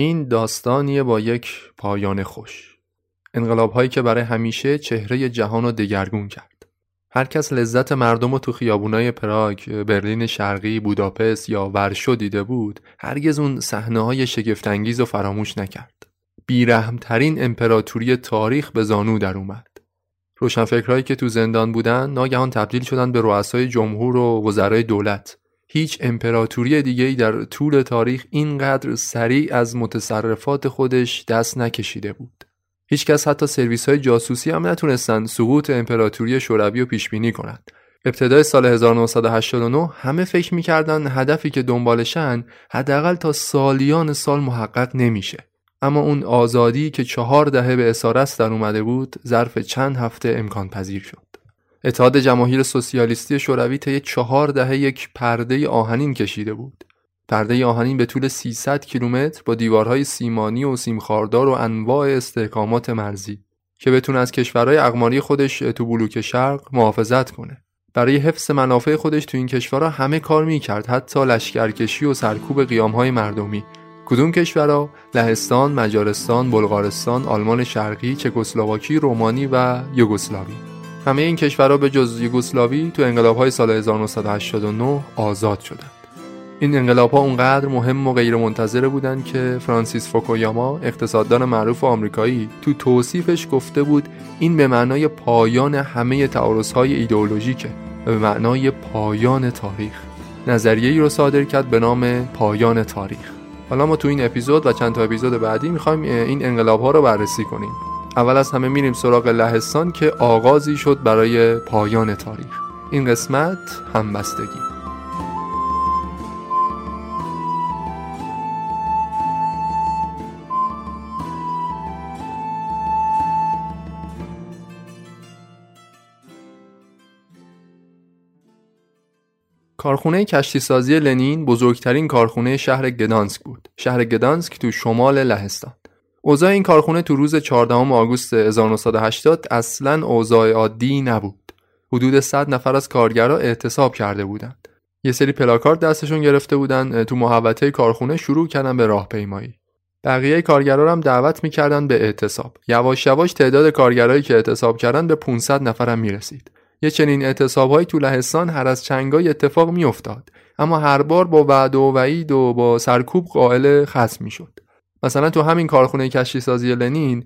این داستانیه با یک پایان خوش. انقلاب هایی که برای همیشه چهره جهان رو دگرگون کرد. هر کس لذت مردم رو تو خیابونای پراگ، برلین شرقی، بوداپست یا ورشو دیده بود هرگز اون صحنه های شگفتانگیز رو فراموش نکرد. بیرحمترین امپراتوری تاریخ به زانو در اومد. روشنفکرهایی که تو زندان بودن ناگهان تبدیل شدن به رؤسای جمهور و وزرای دولت. هیچ امپراتوری دیگه ای در طول تاریخ اینقدر سریع از متصرفات خودش دست نکشیده بود. هیچکس حتی سرویس های جاسوسی هم نتونستن سقوط امپراتوری شوروی رو پیش بینی کنند. ابتدای سال 1989 همه فکر می‌کردن هدفی که دنبالشن حداقل تا سالیان سال محقق نمیشه. اما اون آزادی که چهار دهه به اسارت در اومده بود ظرف چند هفته امکان پذیر شد. اتحاد جماهیر سوسیالیستی شوروی طی چهار دهه یک پرده آهنین کشیده بود. پرده آهنین به طول 300 کیلومتر با دیوارهای سیمانی و سیمخاردار و انواع استحکامات مرزی که بتونه از کشورهای اقماری خودش تو بلوک شرق محافظت کنه. برای حفظ منافع خودش تو این کشورها همه کار می‌کرد حتی لشکرکشی و سرکوب قیامهای مردمی کدوم کشورها لهستان مجارستان بلغارستان آلمان شرقی چکسلواکی رومانی و یوگسلاوی همه این کشورها به جز یوگسلاوی تو انقلاب‌های سال 1989 آزاد شدند. این انقلاب‌ها اونقدر مهم و غیر منتظره بودند که فرانسیس فوکویاما اقتصاددان معروف آمریکایی تو توصیفش گفته بود این به معنای پایان همه تعارض‌های ایدئولوژیکه و به معنای پایان تاریخ. نظریه ای رو صادر کرد به نام پایان تاریخ. حالا ما تو این اپیزود و چند تا اپیزود بعدی می‌خوایم این انقلاب ها رو بررسی کنیم اول از همه میریم سراغ لهستان که آغازی شد برای پایان تاریخ این قسمت همبستگی کارخونه کشتی سازی لنین بزرگترین کارخونه شهر گدانسک بود. شهر گدانسک تو شمال لهستان. اوضاع این کارخونه تو روز 14 آگوست 1980 اصلا اوضاع عادی نبود. حدود 100 نفر از کارگرها اعتصاب کرده بودند. یه سری پلاکارد دستشون گرفته بودن تو محوطه کارخونه شروع کردن به راهپیمایی. بقیه کارگرا هم دعوت می‌کردن به اعتصاب. یواش یواش تعداد کارگرایی که اعتصاب کردن به 500 نفر هم می‌رسید. یه چنین اعتصابهایی تو لهستان هر از چنگای اتفاق میافتاد اما هر بار با وعد و وعید و با سرکوب قائل خصم می‌شد مثلا تو همین کارخونه کشتی سازی لنین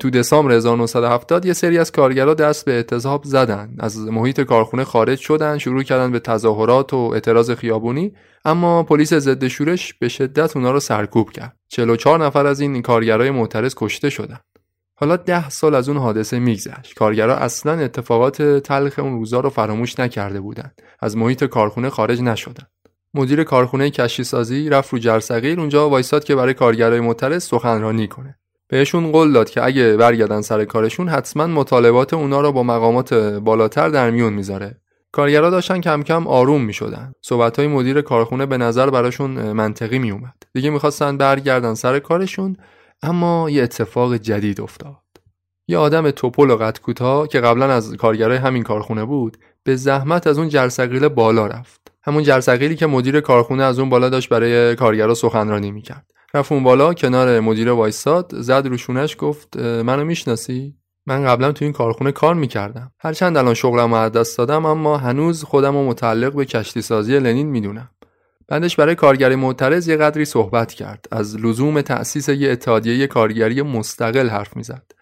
تو دسامبر 1970 یه سری از کارگرا دست به اعتصاب زدن. از محیط کارخونه خارج شدن شروع کردن به تظاهرات و اعتراض خیابونی اما پلیس ضد شورش به شدت اونا رو سرکوب کرد. 44 نفر از این کارگرای معترض کشته شدن. حالا ده سال از اون حادثه میگذشت. کارگرا اصلا اتفاقات تلخ اون روزا رو فراموش نکرده بودند. از محیط کارخونه خارج نشدن. مدیر کارخونه کشتی سازی رفت رو جرثقیل اونجا وایساد که برای کارگرای معترض سخنرانی کنه بهشون قول داد که اگه برگردن سر کارشون حتما مطالبات اونا رو با مقامات بالاتر در میون می‌ذاره کارگرا داشتن کم کم آروم می شدن. صحبت های مدیر کارخونه به نظر براشون منطقی می اومد. دیگه می‌خواستن برگردن سر کارشون اما یه اتفاق جدید افتاد. یه آدم توپل و قد کوتاه که قبلا از کارگرای همین کارخونه بود به زحمت از اون جرثقیل بالا رفت. همون جرثقیلی که مدیر کارخونه از اون بالا داشت برای کارگرا سخنرانی می‌کرد. رفت اون بالا کنار مدیر وایساد زد روشونش گفت منو می‌شناسی؟ من قبلا تو این کارخونه کار می‌کردم. هرچند الان شغلم از دست دادم اما هنوز خودم رو متعلق به کشتی سازی لنین می‌دونم. بعدش برای کارگری معترض یه قدری صحبت کرد. از لزوم تأسیس یه اتحادیه کارگری مستقل حرف می‌زد.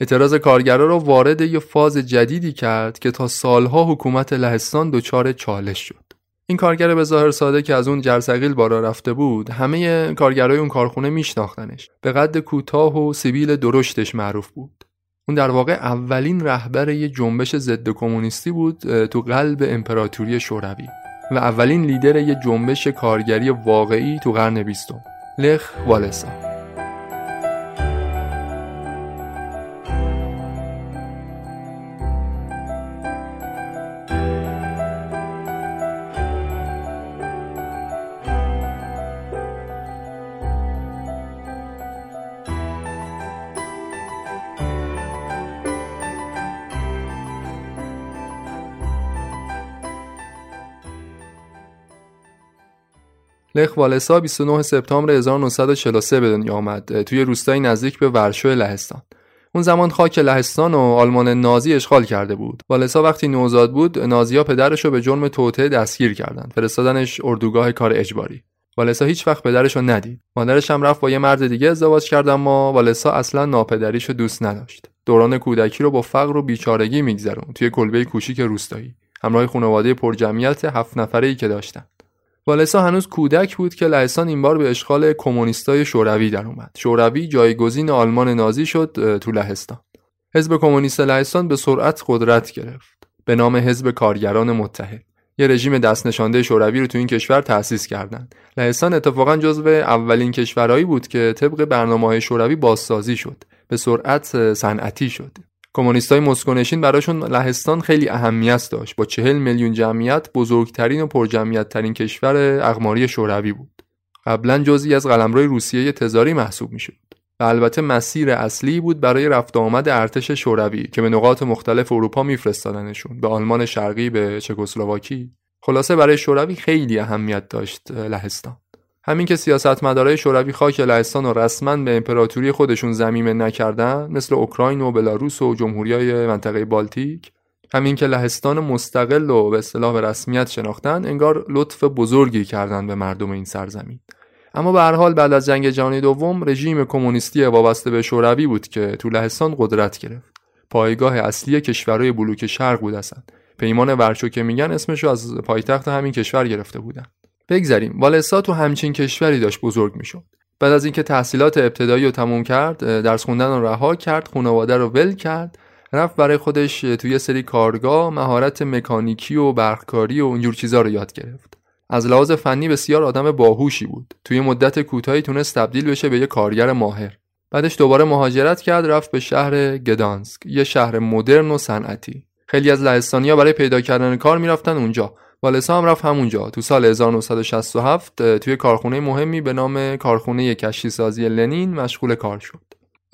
اعتراض کارگرا رو وارد یه فاز جدیدی کرد که تا سالها حکومت لهستان دچار چالش شد. این کارگر به ظاهر ساده که از اون جرثقیل بالا رفته بود همه کارگرای اون کارخونه میشناختنش. به قد کوتاه و سیبیل درشتش معروف بود. اون در واقع اولین رهبر یه جنبش ضد کمونیستی بود تو قلب امپراتوری شوروی. و اولین لیدر یه جنبش کارگری واقعی تو قرن بیستم. لخ والسا. لخ والسا 29 سپتامبر 1943 به دنیا آمد توی روستایی نزدیک به ورشو لهستان اون زمان خاک لهستان و آلمان نازی اشغال کرده بود. والسا وقتی نوزاد بود، نازیا پدرش رو به جرم توطئه دستگیر کردند. فرستادنش اردوگاه کار اجباری. والسا هیچ وقت پدرش رو ندید. مادرش هم رفت با یه مرد دیگه ازدواج کرد اما والسا اصلا ناپدریش رو دوست نداشت. دوران کودکی رو با فقر و بیچارگی میگذرون توی کلبه کوچیک روستایی. همراه خانواده پرجمعیت هفت نفره که داشتن. والسا هنوز کودک بود که لهستان این بار به اشغال کمونیستای شوروی در اومد. شوروی جایگزین آلمان نازی شد تو لهستان. حزب کمونیست لهستان به سرعت قدرت گرفت به نام حزب کارگران متحد. یه رژیم دست نشانده شوروی رو تو این کشور تأسیس کردند. لهستان اتفاقا جزو اولین کشورهایی بود که طبق برنامه شوروی بازسازی شد. به سرعت صنعتی شد. کمونیستای مسکونشین براشون لهستان خیلی اهمیت داشت. با چهل میلیون جمعیت بزرگترین و پرجمعیت ترین کشور اقماری شوروی بود. قبلا جزئی از قلمرو روسیه تزاری محسوب می‌شد. و البته مسیر اصلی بود برای رفت آمد ارتش شوروی که به نقاط مختلف اروپا میفرستادنشون. به آلمان شرقی به چکسلواکی. خلاصه برای شوروی خیلی اهمیت داشت لهستان. همین که سیاستمدارای شوروی خاک لهستان و رسما به امپراتوری خودشون زمیمه نکردن مثل اوکراین و بلاروس و جمهوریای منطقه بالتیک همین که لهستان مستقل و به اصطلاح به رسمیت شناختن انگار لطف بزرگی کردن به مردم این سرزمین. اما به هر حال بعد از جنگ جهانی دوم رژیم کمونیستی وابسته به شوروی بود که تو لهستان قدرت گرفت. پایگاه اصلی کشورهای بلوک شرق بود هستند پیمان ورشو که میگن اسمشو از پایتخت همین کشور گرفته بودن. بگذریم. والسا تو همچین کشوری داشت بزرگ می‌شد. بعد از اینکه تحصیلات ابتدایی رو تموم کرد درس خوندن رو رها کرد خانواده رو ول کرد رفت برای خودش توی یه سری کارگاه مهارت مکانیکی و برقکاری و اینجور چیزا رو یاد گرفت. از لحاظ فنی بسیار آدم باهوشی بود. توی مدت کوتاهی تونست تبدیل بشه به یه کارگر ماهر. بعدش دوباره مهاجرت کرد رفت به شهر گدانسک یه شهر مدرن و صنعتی. خیلی از لهستانیا برای پیدا کردن کار می‌رفتن اونجا. والسا هم رفت همونجا. تو سال 1967 توی کارخونه مهمی به نام کارخونه کشتی سازی لنین مشغول کار شد.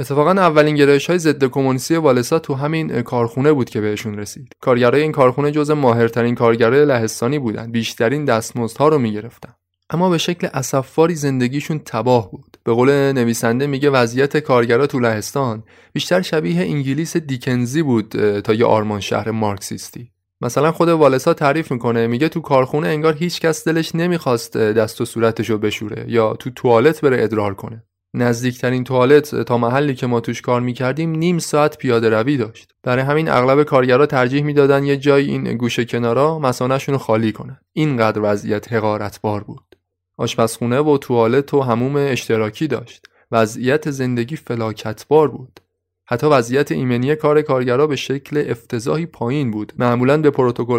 اتفاقا اولین گرایش های ضد کمونیستی والسا تو همین کارخونه بود که بهشون رسید. کارگرای این کارخونه جز ماهرترین کارگرای لهستانی بودن. بیشترین دستمزدها رو می‌گرفتن. اما به شکل اسفاری زندگیشون تباه بود. به قول نویسنده میگه وضعیت کارگرا تو لهستان بیشتر شبیه انگلیس دیکنزی بود تا یه آرمان شهر مارکسیستی. مثلا خود والسا تعریف می‌کنه میگه تو کارخونه انگار هیچ کس دلش نمی‌خواست دست و صورتشو بشوره یا تو توالت بره ادرار کنه. نزدیکترین توالت تا محلی که ما توش کار می‌کردیم نیم ساعت پیاده روی داشت. برای همین اغلب کارگرا ترجیح می‌دادن یه جای این گوشه کنارا مسانهشون خالی کنن. اینقدر وضعیت حقارتبار بود. آشپزخونه و توالت و هموم اشتراکی داشت. وضعیت زندگی فلاکتبار بود. حتی وضعیت ایمنی کار کارگرا به شکل افتضاحی پایین بود. معمولا به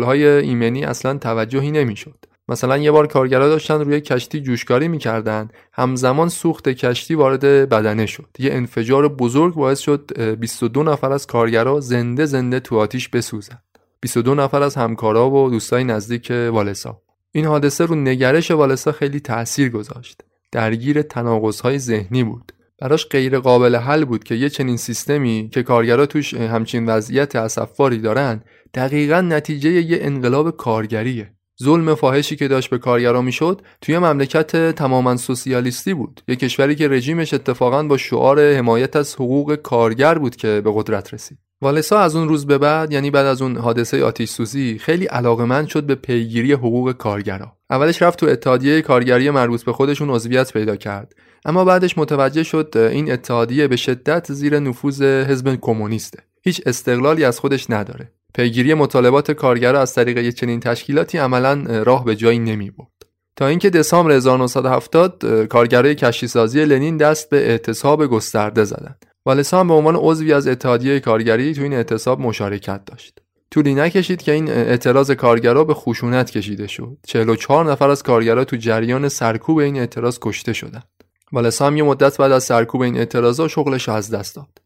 های ایمنی اصلا توجهی نمی‌شد. مثلا یه بار کارگرا داشتن روی کشتی جوشکاری می‌کردن. همزمان سوخت کشتی وارد بدنه شد. یه انفجار بزرگ باعث شد 22 نفر از کارگرا زنده زنده تو آتیش بسوزن 22 نفر از همکارا و دوستای نزدیک والسا. این حادثه رو نگرش والسا خیلی تأثیر گذاشت. درگیر تناقض‌های ذهنی بود. براش غیر قابل حل بود که یه چنین سیستمی که کارگرا توش همچین وضعیت اسفاری دارن دقیقا نتیجه یه انقلاب کارگریه. ظلم فاحشی که داشت به کارگرا می‌شد توی مملکت تماما سوسیالیستی بود. یه کشوری که رژیمش اتفاقا با شعار حمایت از حقوق کارگر بود که به قدرت رسید. والسا از اون روز به بعد یعنی بعد از اون حادثه آتیش سوزی خیلی علاقمند شد به پیگیری حقوق کارگرا. اولش رفت تو اتحادیه کارگری مربوط به خودشون عضویت پیدا کرد. اما بعدش متوجه شد این اتحادیه به شدت زیر نفوذ حزب کمونیسته. هیچ استقلالی از خودش نداره. پیگیری مطالبات کارگرا از طریق چنین تشکیلاتی عملا راه به جایی نمی برد. تا اینکه دسامبر 1970 کارگرای کشتیسازی لنین دست به اعتصاب گسترده زدند. والسا هم به عنوان عضوی از اتحادیه کارگری تو این اعتصاب مشارکت داشت. طولی نکشید که این اعتراض کارگرا به خشونت کشیده شد. 44 نفر از کارگرا تو جریان سرکوب این اعتراض کشته شدند. والسا هم یه مدت بعد از سرکوب این اعتراضا شغلش از دست داد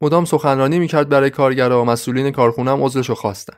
مدام سخنرانی می‌کرد برای کارگرا و مسئولین کارخونه هم عذرشو خواستن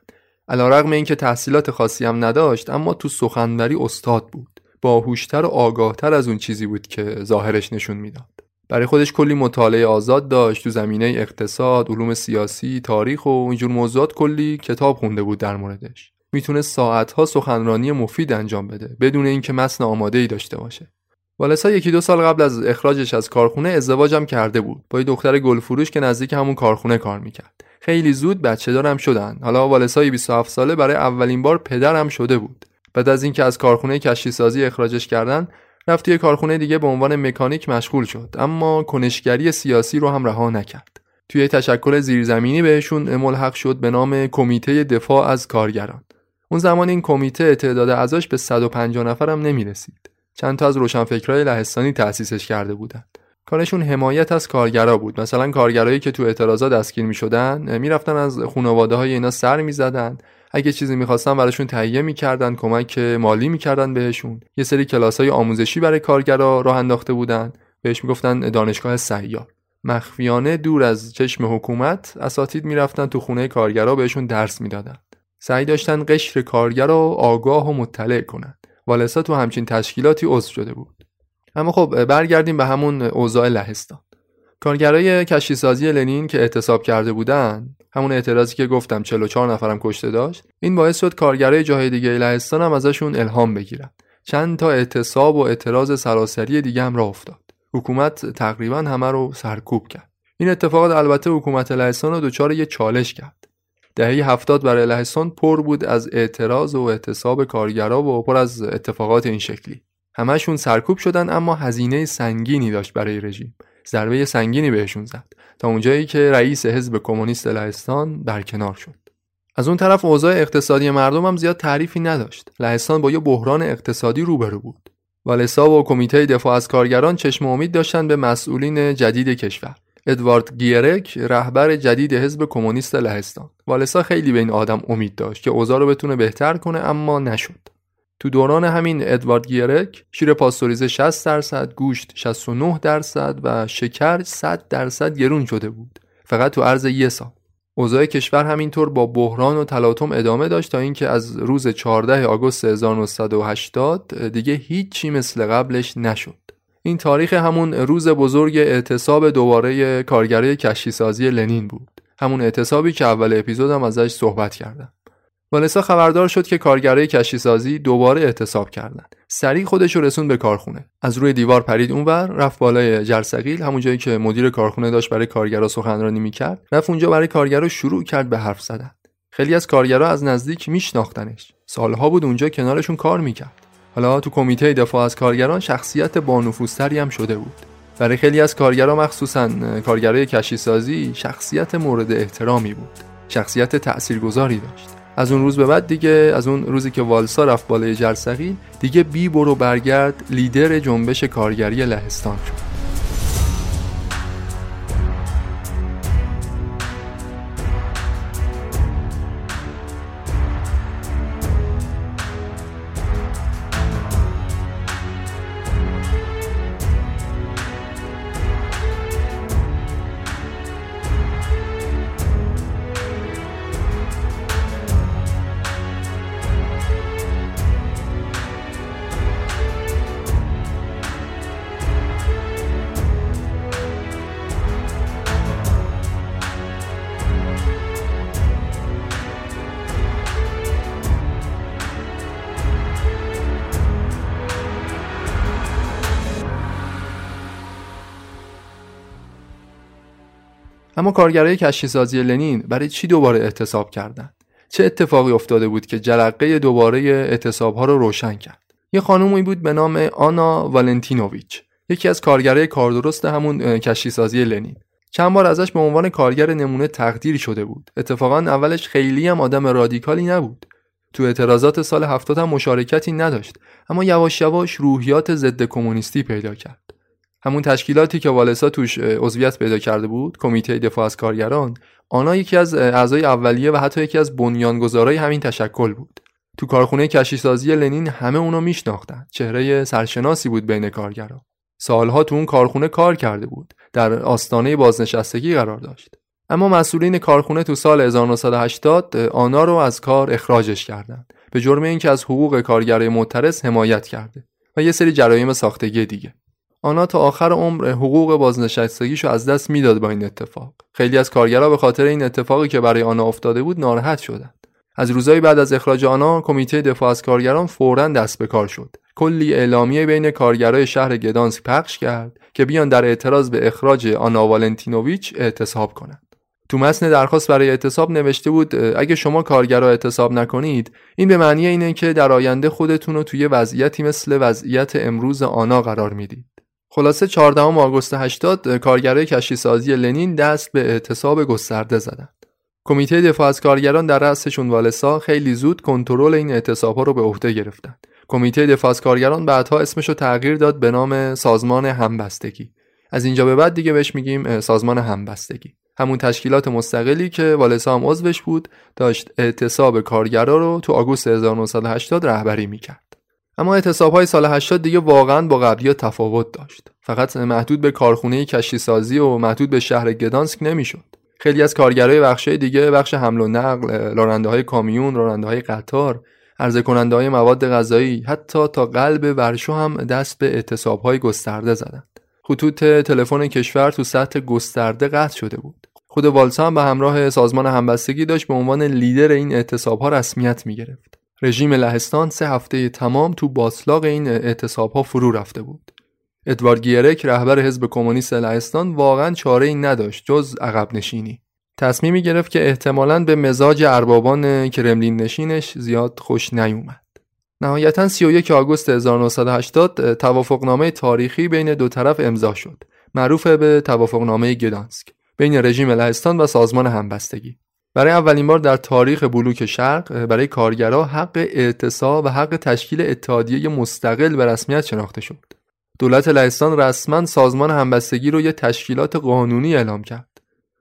علیرغم اینکه تحصیلات خاصی هم نداشت اما تو سخنوری استاد بود باهوشتر و آگاهتر از اون چیزی بود که ظاهرش نشون می‌داد برای خودش کلی مطالعه آزاد داشت تو زمینه اقتصاد، علوم سیاسی، تاریخ و اینجور موضوعات کلی کتاب خونده بود در موردش. می‌تونه ساعتها سخنرانی مفید انجام بده بدون اینکه متن آماده ای داشته باشه. والسا یکی دو سال قبل از اخراجش از کارخونه ازدواجم کرده بود با یه دختر گلفروش که نزدیک همون کارخونه کار می‌کرد. خیلی زود بچه دارم شدن. حالا والسا 27 ساله برای اولین بار پدرم شده بود. بعد از اینکه از کارخونه کشتی سازی اخراجش کردن رفت توی کارخونه دیگه به عنوان مکانیک مشغول شد اما کنشگری سیاسی رو هم رها نکرد توی تشکل زیرزمینی بهشون ملحق شد به نام کمیته دفاع از کارگران اون زمان این کمیته تعداد اعضاش به 150 نفر هم نمی رسید چند تا از روشنفکرای لهستانی تأسیسش کرده بودند. کارشون حمایت از کارگرا بود. مثلا کارگرایی که تو اعتراضات دستگیر می شدن می‌رفتن از خانواده های اینا سر می زدن اگه چیزی می‌خواستن براشون تهیه می‌کردن کمک مالی می‌کردن بهشون. یه سری کلاس های آموزشی برای کارگرا راه انداخته بودن. بهش می‌گفتن دانشگاه سیار. مخفیانه دور از چشم حکومت اساتید می‌رفتن تو خونه کارگرا بهشون درس می‌دادن. سعی داشتن قشر کارگر آگاه و مطلع کنن. والسا تو همچین تشکیلاتی عضو شده بود. اما خب برگردیم به همون اوضاع لهستان. کارگرای کشتیسازی لنین که اعتصاب کرده بودن همون اعتراضی که گفتم 44 نفرم کشته داشت این باعث شد کارگرای جاهای دیگه لهستان هم ازشون الهام بگیرن. چند تا اعتصاب و اعتراض سراسری دیگه هم راه افتاد. حکومت تقریبا همه رو سرکوب کرد. این اتفاقات البته حکومت لهستان رو دچار یه چالش کرد. دهه هفتاد برای لهستان پر بود از اعتراض و اعتصاب کارگرا و پر از اتفاقات این شکلی. همشون سرکوب شدن اما هزینه سنگینی داشت برای رژیم. ضربه سنگینی بهشون زد تا اونجایی که رئیس حزب کمونیست لهستان برکنار شد. از اون طرف اوضاع اقتصادی مردم هم زیاد تعریفی نداشت. لهستان با یه بحران اقتصادی روبرو بود. والسا و کمیته دفاع از کارگران چشم امید داشتن به مسئولین جدید کشور. ادوارد گیرک رهبر جدید حزب کمونیست لهستان. والسا خیلی به این آدم امید داشت که اوضاع رو بتونه بهتر کنه اما نشد. تو دوران همین ادوارد گیرک شیر پاستوریزه 60 درصد گوشت 69 درصد و شکر 100 درصد گرون شده بود. فقط تو عرض یه سال. اوضاع کشور همینطور با بحران و تلاطم ادامه داشت تا اینکه از روز 14 آگوست 1980 دیگه هیچی مثل قبلش نشد. این تاریخ همون روز بزرگ اعتصاب دوباره کارگرای کشتیسازی لنین بود همون اعتصابی که اول اپیزودم ازش صحبت کردم والسا خبردار شد که کارگرای کشتیسازی دوباره اعتصاب کردند. سریع خودش رو رسون به کارخونه. از روی دیوار پرید اونور، رفت بالای جرثقیل، همون جایی که مدیر کارخونه داشت برای کارگرا سخنرانی می‌کرد. رفت اونجا برای کارگرا شروع کرد به حرف زدن. خیلی از کارگرا از نزدیک میشناختنش. سالها بود اونجا کنارشون کار می‌کرد. حالا تو کمیته دفاع از کارگران شخصیت بانفوذتری هم شده بود. برای خیلی از کارگرا مخصوصا کارگرای کشتیسازی شخصیت مورد احترامی بود. شخصیت تاثیرگذاری داشت. از اون روز به بعد دیگه از اون روزی که والسا رفت بالای جرسقی دیگه بی برو برگرد لیدر جنبش کارگری لهستان شد کارگرای کشتیسازی لنین برای چی دوباره اعتصاب کردند؟ چه اتفاقی افتاده بود که جرقه دوباره اعتصاب ها رو روشن کرد؟ یه خانومی بود به نام آنا والنتینوویچ یکی از کارگرای کاردرست همون کشتیسازی لنین. چند بار ازش به عنوان کارگر نمونه تقدیر شده بود. اتفاقا اولش خیلی هم آدم رادیکالی نبود. تو اعتراضات سال هفتاد هم مشارکتی نداشت اما یواش یواش روحیات ضد کمونیستی پیدا کرد. همون تشکیلاتی که والسا توش عضویت پیدا کرده بود کمیته دفاع از کارگران آنها یکی از اعضای اولیه و حتی یکی از بنیانگذارای همین تشکل بود. تو کارخونه کشیسازی لنین همه اونو میشناختن. چهره سرشناسی بود بین کارگران سالها تو اون کارخونه کار کرده بود. در آستانه بازنشستگی قرار داشت. اما مسئولین کارخونه تو سال 1980 آنا رو از کار اخراجش کردند به جرم اینکه از حقوق کارگرای معترض حمایت کرده. و یه سری جرایم ساختگی دیگه. آنا تا آخر عمر حقوق بازنشستگیشو از دست می‌داد با این اتفاق. خیلی از کارگرها به خاطر این اتفاقی که برای آنا افتاده بود ناراحت شدند. از روزهای بعد از اخراج آنا کمیته دفاع از کارگران فورا دست به کار شد. کلی اعلامیه بین کارگرای شهر گدانسک پخش کرد که بیان در اعتراض به اخراج آنا والنتینوویچ اعتصاب کنند. تو متن درخواست برای اعتصاب نوشته بود اگه شما کارگرا اعتصاب نکنید این به معنی اینه که در آینده خودتون رو توی وضعیتی مثل وضعیت امروز آنا قرار می‌دید. خلاصه 14 آگوست 80 کارگرای کشتیسازی لنین دست به اعتصاب گسترده زدند. کمیته دفاع از کارگران در رأسشون والسا خیلی زود کنترل این اعتصابها رو به عهده گرفتند. کمیته دفاع از کارگران بعدها اسمش رو تغییر داد به نام سازمان همبستگی. از اینجا به بعد دیگه بهش میگیم سازمان همبستگی. همون تشکیلات مستقلی که والسا هم عضوش بود داشت اعتصاب کارگرا رو تو آگوست 1980 رهبری می‌کرد. اما اعتصاب های سال 80 دیگه واقعا با قبلی تفاوت داشت. فقط محدود به کارخونه کشتی سازی و محدود به شهر گدانسک نمی‌شد. خیلی از کارگرای بخش دیگه بخش حمل و نقل راننده های کامیون راننده های قطار عرضه کننده های مواد غذایی حتی تا قلب ورشو هم دست به اعتصاب های گسترده زدند. خطوط تلفن کشور تو سطح گسترده قطع شده بود. خود والسا هم به همراه سازمان همبستگی داشت به عنوان لیدر این اعتصاب ها رسمیت می گرفت رژیم لهستان سه هفته تمام تو باطلاق این اعتصاب ها فرو رفته بود. ادوارد گیرک رهبر حزب کمونیست لهستان واقعا چاره ای نداشت جز عقب نشینی. تصمیمی گرفت که احتمالاً به مزاج اربابان کرملین نشینش زیاد خوش نیومد. نهایتا 31 آگوست 1980 توافقنامه تاریخی بین دو طرف امضا شد. معروف به توافقنامه گدانسک بین رژیم لهستان و سازمان همبستگی. برای اولین بار در تاریخ بلوک شرق برای کارگرها حق اعتصاب و حق تشکیل اتحادیه مستقل به رسمیت شناخته شد. دولت لهستان رسما سازمان همبستگی رو یه تشکیلات قانونی اعلام کرد.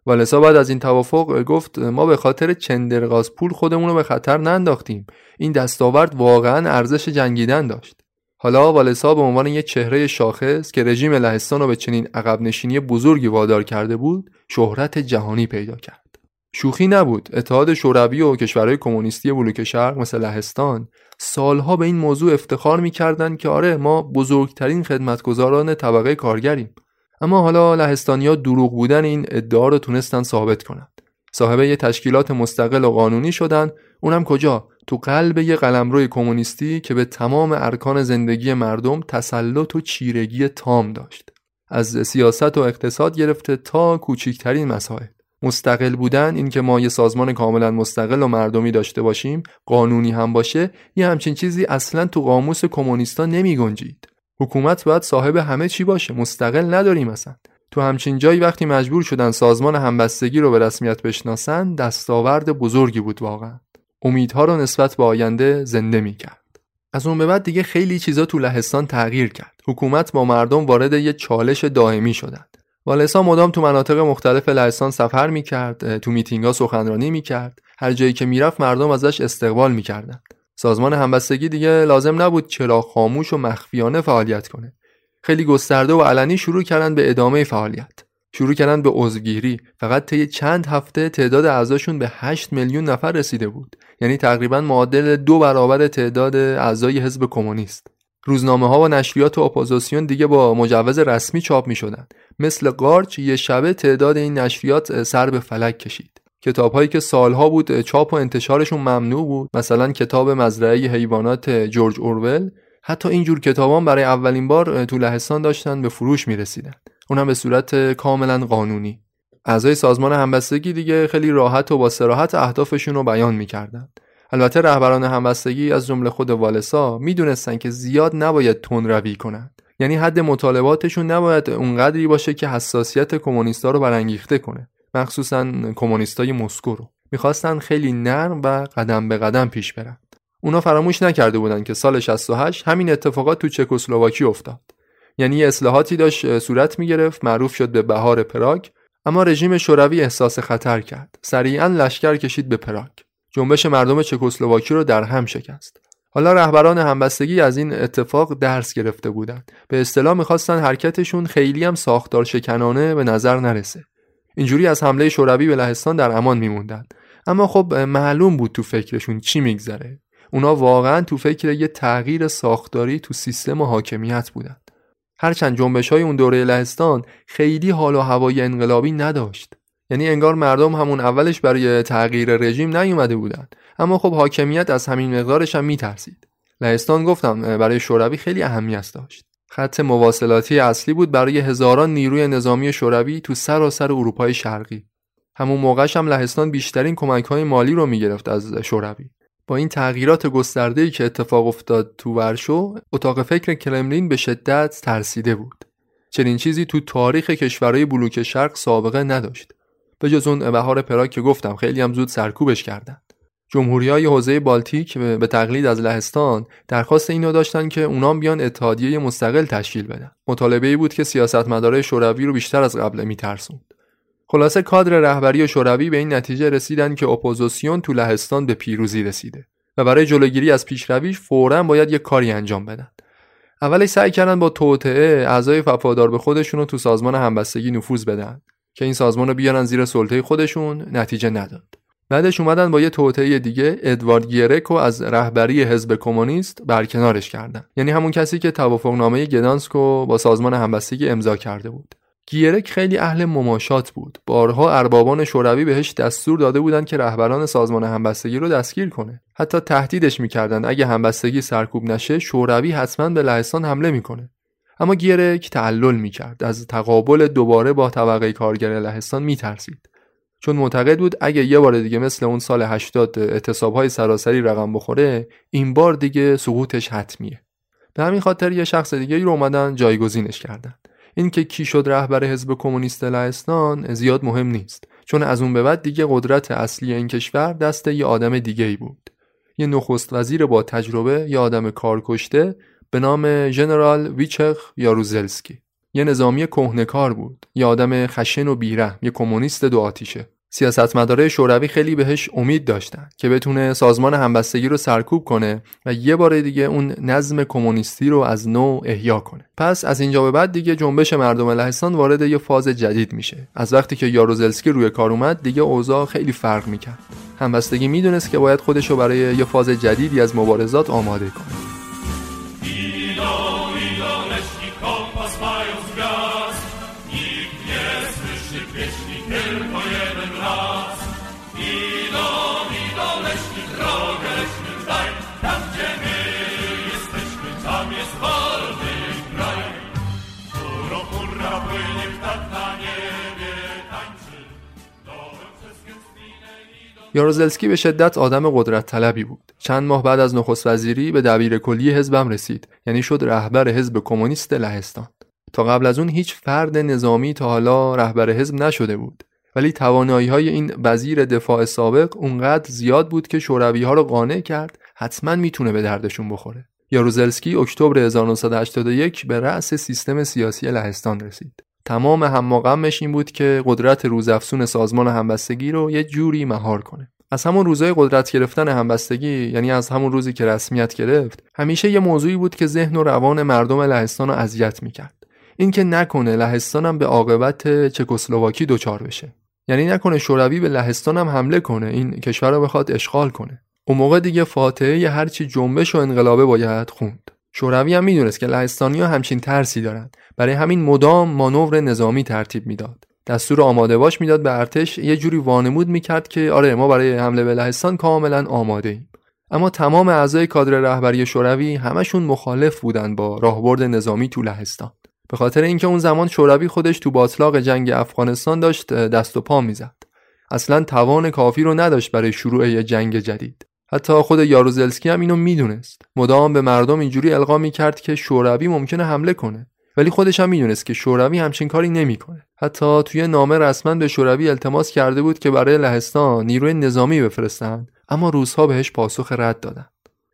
والسا بعد از این توافق گفت ما به خاطر چندرغاز پول خودمون رو به خطر ننداختیم. این دستاورد واقعا ارزش جنگیدن داشت. حالا والسا به عنوان یک چهره شاخص که رژیم لهستان رو به چنین عقب نشینی بزرگی وادار کرده بود، شهرت جهانی پیدا کرد. شوخی نبود. اتحاد شوروی و کشورهای کمونیستی بلوک شرق مثل لهستان سالها به این موضوع افتخار می‌کردند که آره ما بزرگترین خدمتگزاران طبقه کارگریم. اما حالا لهستانیا دروغ بودن این ادعا رو تونستن ثابت کنند. صاحب یه تشکیلات مستقل و قانونی شدن. اونم کجا؟ تو قلب یه قلمرو کمونیستی که به تمام ارکان زندگی مردم تسلط و چیرگی تام داشت. از سیاست و اقتصاد گرفته تا کوچکترین مسائل. مستقل بودن اینکه ما یه سازمان کاملا مستقل و مردمی داشته باشیم قانونی هم باشه یه همچین چیزی اصلا تو قاموس کمونیستا نمی گنجید. حکومت باید صاحب همه چی باشه مستقل نداریم مثلا تو همچین جایی وقتی مجبور شدن سازمان همبستگی رو به رسمیت بشناسن دستاورد بزرگی بود واقعا. امیدها رو نسبت به آینده زنده می کرد. از اون به بعد دیگه خیلی چیزا تو لهستان تغییر کرد. حکومت با مردم وارد یه چالش دائمی شدند والسا مدام تو مناطق مختلف لهستان سفر می‌کرد تو میتینگا سخنرانی می‌کرد. هر جایی که می‌رفت مردم ازش استقبال می‌کردن سازمان همبستگی دیگه لازم نبود چرا خاموش و مخفیانه فعالیت کنه. خیلی گسترده و علنی شروع کردن به ادامه فعالیت. شروع کردن به عضوگیری. فقط طی چند هفته تعداد اعضاشون به 8 میلیون نفر رسیده بود. یعنی تقریبا معادل دو برابر تعداد اعضای حزب کمونیست. روزنامه ها و نشریات و اپوزیسیون دیگه با مجوز رسمی چاپ می. مثل قارچ یه شبه تعداد این نشریات سر به فلک کشید. کتاب هایی که سالها بود چاپ و انتشارشون ممنوع بود مثلا کتاب مزرعه حیوانات جورج اورول حتی اینجور کتابان برای اولین بار تو لهستان داشتن به فروش می رسیدن. اونم به صورت کاملا قانونی اعضای سازمان همبستگی دیگه خیلی راحت و با سراحت اهدافشون رو بیان می‌کردن البته رهبران همبستگی از جمله خود والسا می‌دونستن که زیاد نباید تون روی کنند. یعنی حد مطالباتشون نباید اونقدری باشه که حساسیت کمونیستا رو برانگیخته کنه. مخصوصا کمونیستای مسکو رو. می‌خواستن خیلی نرم و قدم به قدم پیش برن. اونا فراموش نکرده بودن که سال 68 همین اتفاقات تو چکسلواکی افتاد. یعنی اصلاحاتی داشت صورت می‌گرفت معروف شد به بهار پراگ اما رژیم شوروی احساس خطر کرد. سریعا لشکر کشید به پراگ. جنبش مردم چکسلواکی رو در هم شکست. حالا رهبران همبستگی از این اتفاق درس گرفته بودند. به اصطلاح می‌خواستن حرکتشون خیلی هم ساختار شکنانه به نظر نرسه. اینجوری از حمله شوروی به لهستان در امان میموندن اما خب معلوم بود تو فکرشون چی میگذره. اونا واقعا تو فکر یه تغییر ساختاری تو سیستم حاکمیت بودن هرچند جنبش های اون دوره لهستان خیلی حال و هوای انقلابی نداشت. یعنی انگار مردم همون اولش برای تغییر رژیم نیومده بودن. اما خب حاکمیت از همین مقدارش هم میترسید. لهستان گفتم برای شوروی خیلی اهمیت داشت. خط مواصلاتی اصلی بود برای هزاران نیروی نظامی شوروی تو سراسر اروپای شرقی. همون موقعش هم لهستان بیشترین کمک های مالی رو می‌گرفت از شوروی. با این تغییرات گسترده که اتفاق افتاد تو ورشو اتاق فکر کرملین به شدت ترسیده بود. چنین چیزی تو تاریخ کشورهای بلوک شرق سابقه نداشت. به جز اون بهار پراگ که گفتم خیلی هم زود سرکوبش کردن. جمهوری های حوزه بالتیک به تقلید از لهستان درخواست اینو داشتن که اونام بیان اتحادیه مستقل تشکیل بدن. مطالبه ای بود که سیاستمدارای شوروی رو بیشتر از قبل میترسوند. خلاصه کادر رهبری شوروی به این نتیجه رسیدن که اپوزیسیون تو لهستان به پیروزی رسیده و برای جلوگیری از پیشرویش فورا باید یک کاری انجام بدن. اولش سعی کردن با توطئه اعضای وفادار به خودشون رو تو سازمان همبستگی نفوذ بدن. که این سازمان رو بیارن زیر سلطه خودشون نتیجه نداد. بعدش اومدن با یه توطئه دیگه ادوارد گیرک رو از رهبری حزب کمونیست برکنارش کردن. یعنی همون کسی که توافقنامه گدانسکو با سازمان همبستگی امضا کرده بود. گیرک خیلی اهل مماشات بود. بارها اربابان شوروی بهش دستور داده بودند که رهبران سازمان همبستگی رو دستگیر کنه. حتی تهدیدش می‌کردند اگه همبستگی سرکوب نشه شوروی حتما به لهستان حمله می‌کنه. اما گیرک تعلل می‌کرد. از تقابل دوباره با طبقه کارگر لهستان میترسید. چون معتقد بود اگه یه بار دیگه مثل اون سال 80 اعتصابهای سراسری رقم بخوره این بار دیگه سقوطش حتمیه. به همین خاطر یه شخص دیگه رو اومدن جایگزینش کردن. اینکه کی شد رهبر حزب کمونیست لهستان زیاد مهم نیست. چون از اون به بعد دیگه قدرت اصلی این کشور دست یه آدم دیگه ای بود. یه نخست وزیر با تجربه یه آدم کارکشته به نام ژنرال ویچخ یاروزلسکی. یه نظامی کهنکار بود. یه آدم خشن و بیرحم. یه کمونیست دو آتیشه. سیاستمدارای شوروی خیلی بهش امید داشتن که بتونه سازمان همبستگی رو سرکوب کنه و یه بار دیگه اون نظم کمونیستی رو از نو احیا کنه. پس از اینجا به بعد دیگه جنبش مردم لهستان وارد یه فاز جدید میشه. از وقتی که یاروزلسکی روی کار اومد دیگه اوضاع خیلی فرق می‌کرد. همبستگی می‌دونست که باید خودش رو برای یه فاز جدیدی از مبارزات آماده کنه. یاروزلسکی به شدت آدم قدرت طلبی بود. چند ماه بعد از نخست وزیری به دبیر کلی حزبم رسید. یعنی شد رهبر حزب کمونیست لهستان. تا قبل از اون هیچ فرد نظامی تا حالا رهبر حزب نشده بود. ولی توانایی های این وزیر دفاع سابق اونقدر زیاد بود که شوروی ها رو قانع کرد حتما می‌تونه به دردشون بخوره. یاروزلسکی اکتبر 1981 به رأس سیستم سیاسی لهستان رسید. تمام هم غمش این بود که قدرت روزافزون سازمان همبستگی رو یه جوری مهار کنه. از همون روزای قدرت گرفتن همبستگی یعنی از همون روزی که رسمیت گرفت همیشه یه موضوعی بود که ذهن و روان مردم لهستان رو اذیت می‌کرد. اینکه نکنه لهستان هم به عاقبت چکسلواکی دچار بشه. یعنی نکنه شوروی به لهستان هم حمله کنه این کشور رو بخواد اشغال کنه. اون موقع دیگه فاتحه هرچی جنبش و انقلابه باید خوند. شوروی هم می‌دونست که لهستانیا همچین ترسی دارند برای همین مدام مانور نظامی ترتیب می‌داد. دستور آماده باش می‌داد به ارتش یه جوری وانمود می‌کرد که آره ما برای حمله به لهستان کاملا آماده ایم. اما تمام اعضای کادر رهبری شوروی همشون مخالف بودن با راهبرد نظامی تو لهستان. به خاطر اینکه اون زمان شوروی خودش تو باطلاق جنگ افغانستان داشت دست و پا می‌زد. اصلا توان کافی رو نداشت برای شروع یه جنگ جدید. حتی خود یاروزلسکی هم اینو می‌دونست. مدام به مردم اینجوری القا می‌کرد که شوروی ممکنه حمله کنه. ولی خودش هم می‌دونست که شوروی همچین کاری نمی‌کنه. حتی توی نامه رسما به شوروی التماس کرده بود که برای لهستان نیروی نظامی بفرستند اما روزها بهش پاسخ رد دادن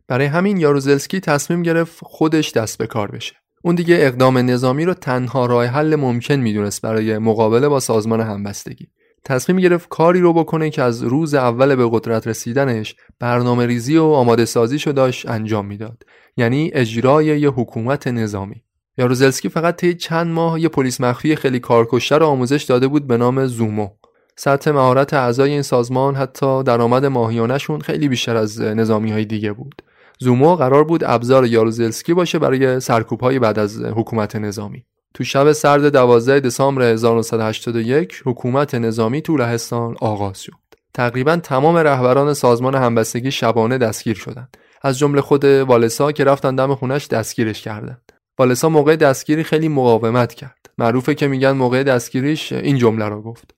برای همین یاروزلسکی تصمیم گرفت خودش دست به کار بشه. اون دیگه اقدام نظامی رو تنها راه حل ممکن می‌دونست برای مقابله با سازمان همبستگی. تصمیم گرفت کاری رو بکنه که از روز اول به قدرت رسیدنش برنامه ریزی و آماده سازیشو داشت انجام می‌داد. یعنی اجرای یه حکومت نظامی. یاروزلسکی فقط طی چند ماه یه پلیس مخفی خیلی کارکشته رو آموزش داده بود به نام زومو. سطح مهارت اعضای این سازمان حتی درآمد ماهیانهشون خیلی بیشتر از نظامی های دیگه بود. زومو قرار بود ابزار یاروزلسکی باشه برای سرکوب های بعد از حکومت نظامی. تو شب سرد 12 دسامبر 1981 حکومت نظامی تو لهستان آغاز شد. تقریبا تمام رهبران سازمان همبستگی شبانه دستگیر شدند. از جمله خود والسا که رفتن دم خونش دستگیرش کردند. والسا موقع دستگیری خیلی مقاومت کرد. معروفه که میگن موقع دستگیریش این جمله رو گفت.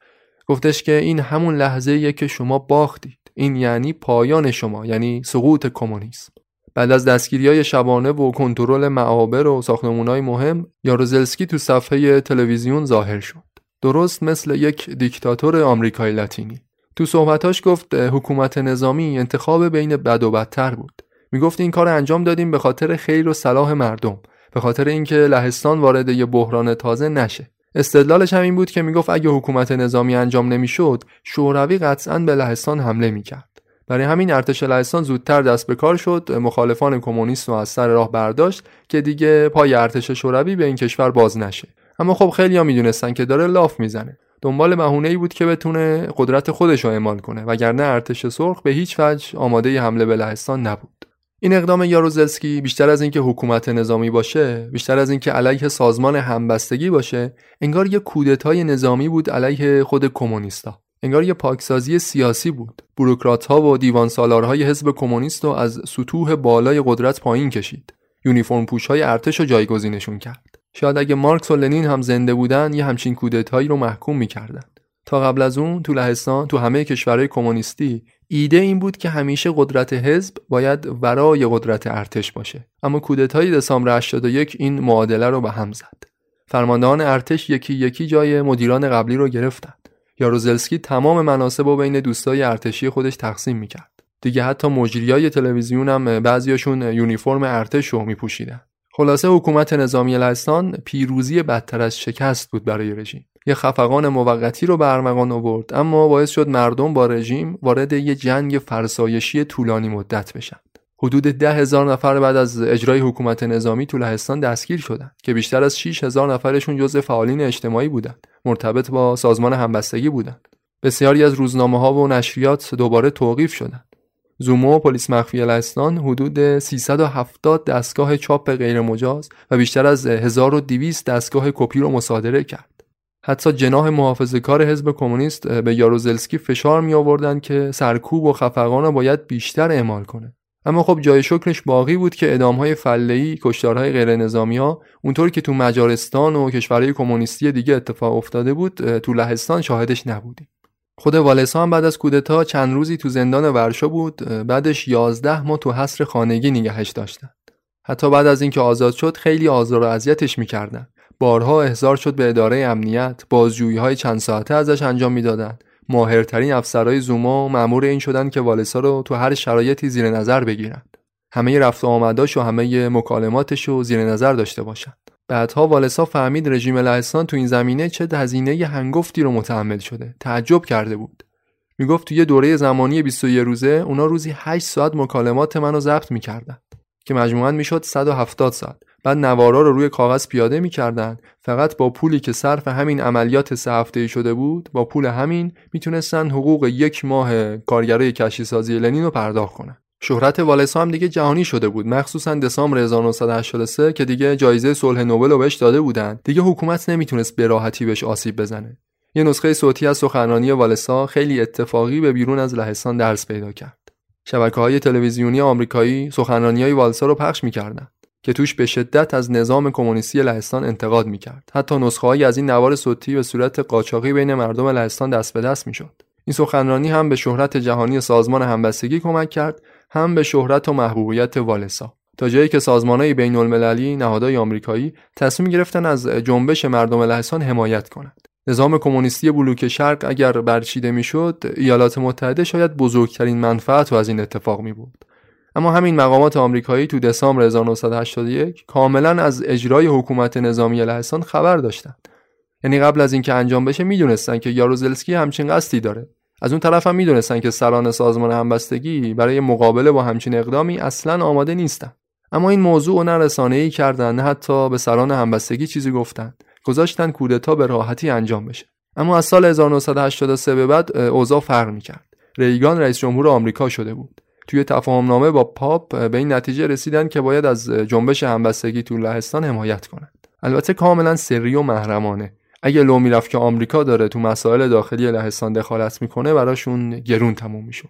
گفتش که این همون لحظه که شما باختید. این یعنی پایان شما یعنی سقوط کمونیسم. بعد از دستگیری های شبانه و کنترل معابر و های مهم یاروزلسکی تو صفحه تلویزیون ظاهر شد. درست مثل یک دیکتاتور آمریکای لاتینی. تو صحبتاش گفت حکومت نظامی انتخاب بین بد و بدتر بود. می‌گفت این کار انجام دادیم به خاطر خیر و صلاح مردم به خاطر اینکه لهستان وارد یه بحران تازه نشه. استدلالش هم این بود که می‌گفت اگه حکومت نظامی انجام نمی‌شد شوروی قطعا به لهستان حمله می‌کرد. برای همین ارتش لهستان زودتر دست به کار شد. مخالفان کمونیست رو از سر راه برداشت که دیگه پای ارتش شوروی به این کشور باز نشه. اما خب خیلی ها می‌دونستن که داره لاف می‌زنه. دنبال مهونه ای بود که بتونه قدرت خودش رو اعمال کنه وگرنه ارتش سرخ به هیچ وجه آماده حمله به لهستان نبود. این اقدام یاروزلسکی بیشتر از اینکه حکومت نظامی باشه بیشتر از اینکه علیه سازمان همبستگی باشه انگار یه کودتای نظامی بود علیه خود کمونیستا. انگار یه پاکسازی سیاسی بود. بوروکرات ها و دیوان سالارهای حزب کمونیست رو از سطوح بالای قدرت پایین کشید. یونیفرم پوش های ارتش رو جایگزینشون کرد. شاید اگه مارکس و لنین هم زنده بودن یه همچین کودتایی رو محکوم می‌کردن. تا قبل از اون تو لهستان تو همه کشورهای کمونیستی ایده این بود که همیشه قدرت حزب باید ورای قدرت ارتش باشه. اما کودتای دسامبر 81 این معادله رو به هم زد. فرماندهان ارتش یکی یکی جای مدیران قبلی رو گرفتند یاروزلسکی تمام مناسب و بین دوستای ارتشی خودش تقسیم می‌کرد. دیگه حتی مجریای تلویزیون هم بعضیاشون یونیفرم ارتش رو میپوشیدن. خلاصه حکومت نظامی لهستان پیروزی بدتر از شکست بود برای رژیم. یه خفقان موقتی رو به ارمغان آورد اما باعث شد مردم با رژیم وارد یه جنگ فرسایشی طولانی مدت بشن. حدود ده هزار نفر بعد از اجرای حکومت نظامی تو لهستان دستگیر شدند که بیشتر از 6 هزار نفرشون جزء فعالین اجتماعی بودند. مرتبط با سازمان همبستگی بودند. بسیاری از روزنامه ها و نشریات دوباره توقیف شدند. زومو پلیس مخفی لهستان حدود 370 دستگاه چاپ غیرمجاز و بیشتر از 1200 دستگاه کپی رو مصادره کرد. حتی جناح محافظه کار حزب کمونیست به یاروزلسکی فشار می آوردن که سرکوب و خفقان را باید بیشتر اعمال کنه. اما خب جای شکرش باقی بود که ادامهای فلهی کشتارهای غیر نظامی ها اونطور که تو مجارستان و کشورهای کمونیستی دیگه اتفاق افتاده بود تو لهستان شاهدش نبودیم. خود والسا هم بعد از کودتا چند روزی تو زندان ورشا بود بعدش 11 ماه تو حصر خانگی نگهش داشتن. حتی بعد از اینکه آزاد شد خیلی آزار و اذیتش می‌کردن. بارها احضار شد به اداره امنیت بازجویی های چند ساعته ازش انجام می‌دادند ماهرترین افسرهای زوما مأمور این شدن که والسا رو تو هر شرایطی زیر نظر بگیرند. همه رفت و آمداش و همه مکالماتش رو زیر نظر داشته باشند. بعدها والسا فهمید رژیم لهستان تو این زمینه چه هزینه هنگفتی رو متحمل شده. تعجب کرده بود. می‌گفت تو یه دوره زمانی 21 روزه اونا روزی 8 ساعت مکالمات منو ضبط می‌کردن. که مجموعاً می‌شد 170 ساعت. بعد نوارا رو روی کاغذ پیاده می‌کردن. فقط با پولی که صرف همین عملیات سه هفته شده بود با پول همین می‌تونستن حقوق یک ماه کارگرای کشی سازی لنین رو پرداخت کنن. شهرت والسا هم دیگه جهانی شده بود. مخصوصا دسامبر 1983 که دیگه جایزه صلح نوبل رو بهش داده بودن. دیگه حکومت نمی‌تونست به راحتی بهش آسیب بزنه. یه نسخه صوتی از سخنرانی والسا خیلی اتفاقی به بیرون از لهستان درس پیدا کرد. شبکه های تلویزیونی آمریکایی سخنرانی های والسا رو پخش می‌کردن که توش به شدت از نظام کمونیستی لهستان انتقاد می‌کرد. حتی نسخه از این نوار صوتی به صورت قاچاقی بین مردم لهستان دست به دست می‌شد. این سخنرانی هم به شهرت جهانی سازمان همبستگی کمک کرد هم به شهرت و محبوبیت والسا. تا جایی که های بین المللی نهادهای آمریکایی تصمیم گرفتن از جنبش مردم لهستان حمایت کنند. نظام کمونیستی بلوک شرق اگر برچیده می‌شد ایالات متحده شاید بزرگترین منفعت رو از این اتفاق می بود. اما همین مقامات آمریکایی تو دسامبر 1981 کاملا از اجرای حکومت نظامی لهستان خبر داشتند. یعنی قبل از اینکه انجام بشه می‌دونستن که یاروزلسکی همچین قصدی داره. از اون طرف هم می‌دونستن که سران سازمان همبستگی برای مقابله با همچین اقدامی اصلا آماده نیستن. اما این موضوع نه رسانه ای کردن حتی به سران همبستگی چیزی گفتن. گذاشتن کودتا به راحتی انجام بشه. اما از سال 1983 به بعد اوضاع فرق می‌کرد. ریگان رئیس جمهور آمریکا شده بود. توی تفاهمنامه با پاپ به این نتیجه رسیدن که باید از جنبش همبستگی تو لهستان حمایت کنند. البته کاملا سری و محرمانه. اگه لو می‌رفت که آمریکا داره تو مسائل داخلی لهستان دخالت می‌کنه براشون گرون تموم می‌شد.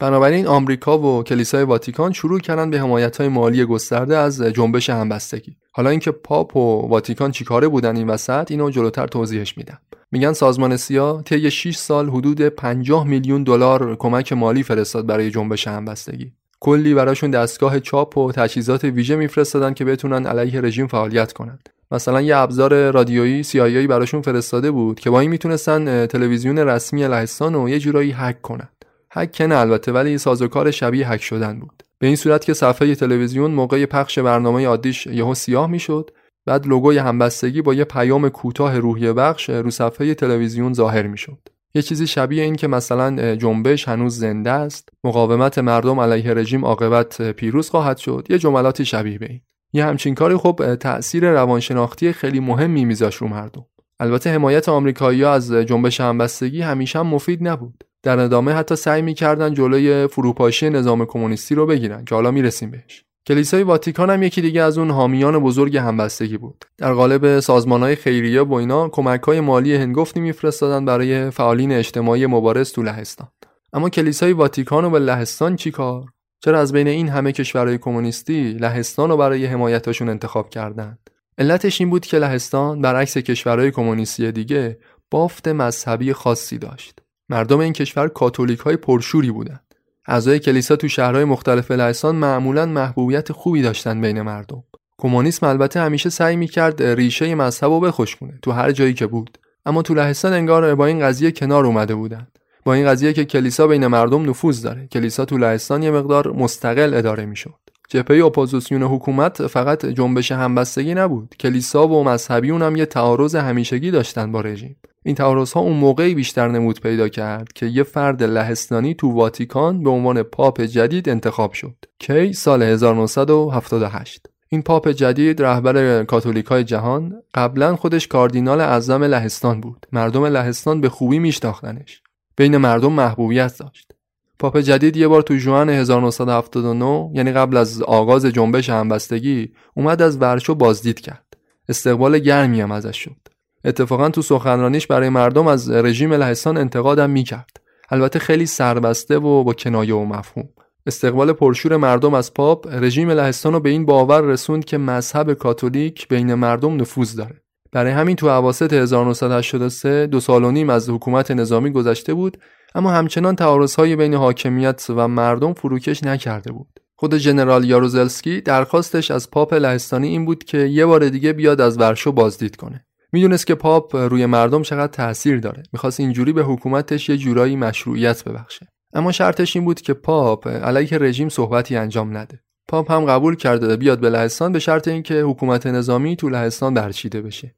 بنابراین آمریکا و کلیسای واتیکان شروع کردن به حمایت های مالی گسترده از جنبش همبستگی. حالا اینکه پاپ و واتیکان چیکاره بودن این وسط اینو جلوتر توضیحش میدم. میگن سازمان سیا طی 6 سال حدود 50 میلیون دلار کمک مالی فرستاد برای جنبش همبستگی. کلی براشون دستگاه چاپ و تجهیزات ویژه میفرستادن که بتونن علیه رژیم فعالیت کنند. مثلا یه ابزار رادیویی CIA براشون فرستاده بود که با این می‌تونستن تلویزیون رسمی لهستان رو یه جورایی هک کنن. هک نه البته ولی سازوکار شبیه هک شدن بود. به این صورت که صفحه تلویزیون موقع پخش برنامه عادیش یهو سیاه می‌شد بعد لوگوی همبستگی با یه پیام کوتاه روحیه بخش رو صفحه تلویزیون ظاهر می‌شد. یه چیزی شبیه این که مثلا جنبش هنوز زنده است. مقاومت مردم علیه رژیم عاقبت پیروز خواهد شد. یه جملاتی شبیه به این. یه همچین کاری خب تأثیر روانشناختی خیلی مهمی میذاش رو مردم. البته حمایت آمریکایی‌ها از جنبش همبستگی همیشه هم مفید نبود. در ادامه حتی سعی می‌کردن جلوی فروپاشی نظام کمونیستی رو بگیرن که حالا می‌رسیم بهش. کلیسای واتیکان هم یکی دیگه از اون حامیان بزرگ همبستگی بود. در قالب سازمانهای خیریه و اینا کمکهای مالی هنگفتی میفرستادن برای فعالین اجتماعی مبارز تو لهستان. اما کلیسای واتیکان و به لهستان چیکار چرا از بین این همه کشورهای کمونیستی لهستان رو برای حمایتشون انتخاب کردند علتش این بود که لهستان برعکس کشورهای کمونیستی دیگه بافت مذهبی خاصی داشت. مردم این کشور کاتولیک های پرشوری بودند. اعضای کلیسا تو شهرهای مختلف لهستان معمولا محبوبیت خوبی داشتن بین مردم. کمونیسم البته همیشه سعی می‌کرد ریشه مذهب رو بخشکونه تو هر جایی که بود. اما تو لهستان انگار با این قضیه کنار اومده بودند. با این قضیه که کلیسا بین مردم نفوذ داره. کلیسا تو لهستان یه مقدار مستقل اداره می‌شد. جبهه اپوزیسیون حکومت فقط جنبش همبستگی نبود. کلیسا و مذهبیون هم یه تعارض همیشگی داشتن با رژیم. این تعارض ها اون موقعی بیشتر نمود پیدا کرد که یه فرد لهستانی تو واتیکان به عنوان پاپ جدید انتخاب شد. کی سال 1978 این پاپ جدید رهبر کاتولیکای جهان قبلا خودش کاردینال اعظم لهستان بود. مردم لهستان به خوبی میشناختنش. بین مردم محبوبیت داشت. پاپ جدید یه بار تو جوان 1979 یعنی قبل از آغاز جنبش همبستگی اومد از ورشو بازدید کرد. استقبال گرمی هم ازش شد. اتفاقا تو سخنرانیش برای مردم از رژیم لهستان انتقادم می‌کرد. البته خیلی سربسته و با کنایه و مفهوم. استقبال پرشور مردم از پاپ رژیم لهستان رو به این باور رسوند که مذهب کاتولیک بین مردم نفوذ داره. برای همین تو اواسط 1983 دو سال و نیم از حکومت نظامی گذشته بود اما همچنان تعارضهای بین حاکمیت و مردم فروکش نکرده بود. خود جنرال یاروزلسکی درخواستش از پاپ لهستانی این بود که یه بار دیگه بیاد از ورشو بازدید کنه. می‌دونست که پاپ روی مردم چقدر تاثیر داره. می‌خواست اینجوری به حکومتش یه جورایی مشروعیت ببخشه. اما شرطش این بود که پاپ علیه رژیم صحبتی انجام نده. پاپ هم قبول کرده بیاد به لهستان به شرط اینکه حکومت نظامی تو لهستان برچیده بشه.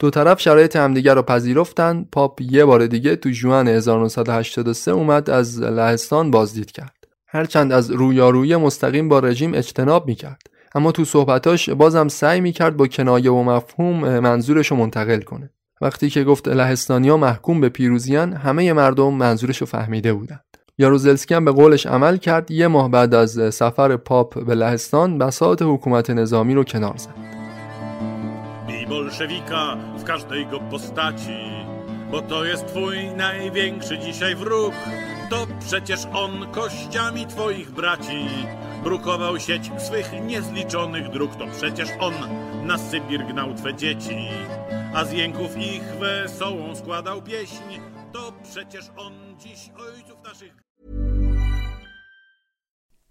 دو طرف شرایط همدیگر رو پذیرفتن. پاپ یه بار دیگه تو جوان 1983 اومد از لهستان بازدید کرد. هرچند از رویارویی مستقیم با رژیم اجتناب می‌کرد. اما تو صحبتاش بازم سعی می‌کرد با کنایه و مفهوم منظورش رو منتقل کنه. وقتی که گفت لهستانیا محکوم به پیروزیان همه مردم منظورش رو فهمیده بودند. یاروزلسکی هم به قولش عمل کرد. یه ماه بعد از سفر پاپ به لهستان بساط حکومت نظامی رو کنار زد. Bolszewika w każdej go postaci, bo to jest twój największy dzisiaj wróg. To przecież on kościami twoich braci. Brukował sieć swych niezliczonych dróg, to przecież on na Sybir gnał twe dzieci, a z jęków ich wesołą składał pieśń, to przecież on dziś ojców naszych...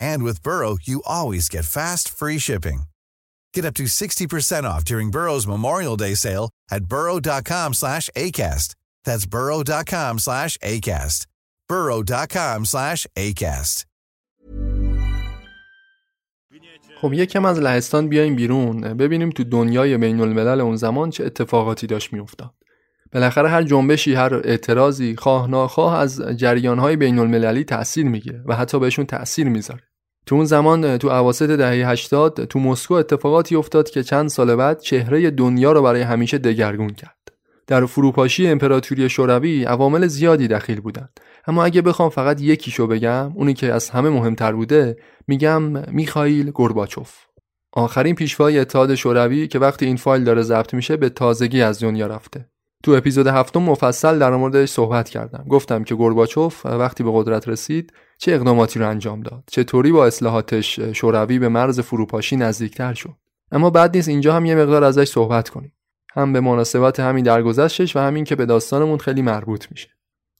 And with Burrow, you always get fast, free shipping. Get up to 60% off during Burrow's Memorial Day sale at burrow.com slash ACAST. That's burrow.com slash ACAST. burrow.com slash ACAST. خب یکم از لهستان بیایم بیرون ببینیم تو دنیای بین الملل اون زمان چه اتفاقاتی داشت میافتاد. بالاخره هر جنبشی هر اعتراضی خواه ناخواه از جریانهای بین المللی تأثیر می‌گیره و حتی بهشون تأثیر می‌ذاره. تو اون زمان تو اواسط دهه 80 تو مسکو اتفاقاتی افتاد که چند سال بعد چهره دنیا رو برای همیشه دگرگون کرد. در فروپاشی امپراتوری شوروی عوامل زیادی دخیل بودند اما اگه بخوام فقط یکیشو بگم اونی که از همه مهمتر بوده میگم میخائیل گورباچوف آخرین پیشوای اتحاد شوروی که وقتی این فایل داره ضبط میشه به تازگی از دنیا رفته تو اپیزود هفتم مفصل در موردش صحبت کردم. گفتم که گورباچوف وقتی به قدرت رسید چه اقداماتی رو انجام داد؟ چطوری با اصلاحاتش شوروی به مرز فروپاشی نزدیکتر شد؟ اما بعد نیست اینجا هم یه مقدار ازش صحبت کنیم. هم به مناسبت همین درگذشتش و همین که به داستانمون خیلی مربوط میشه.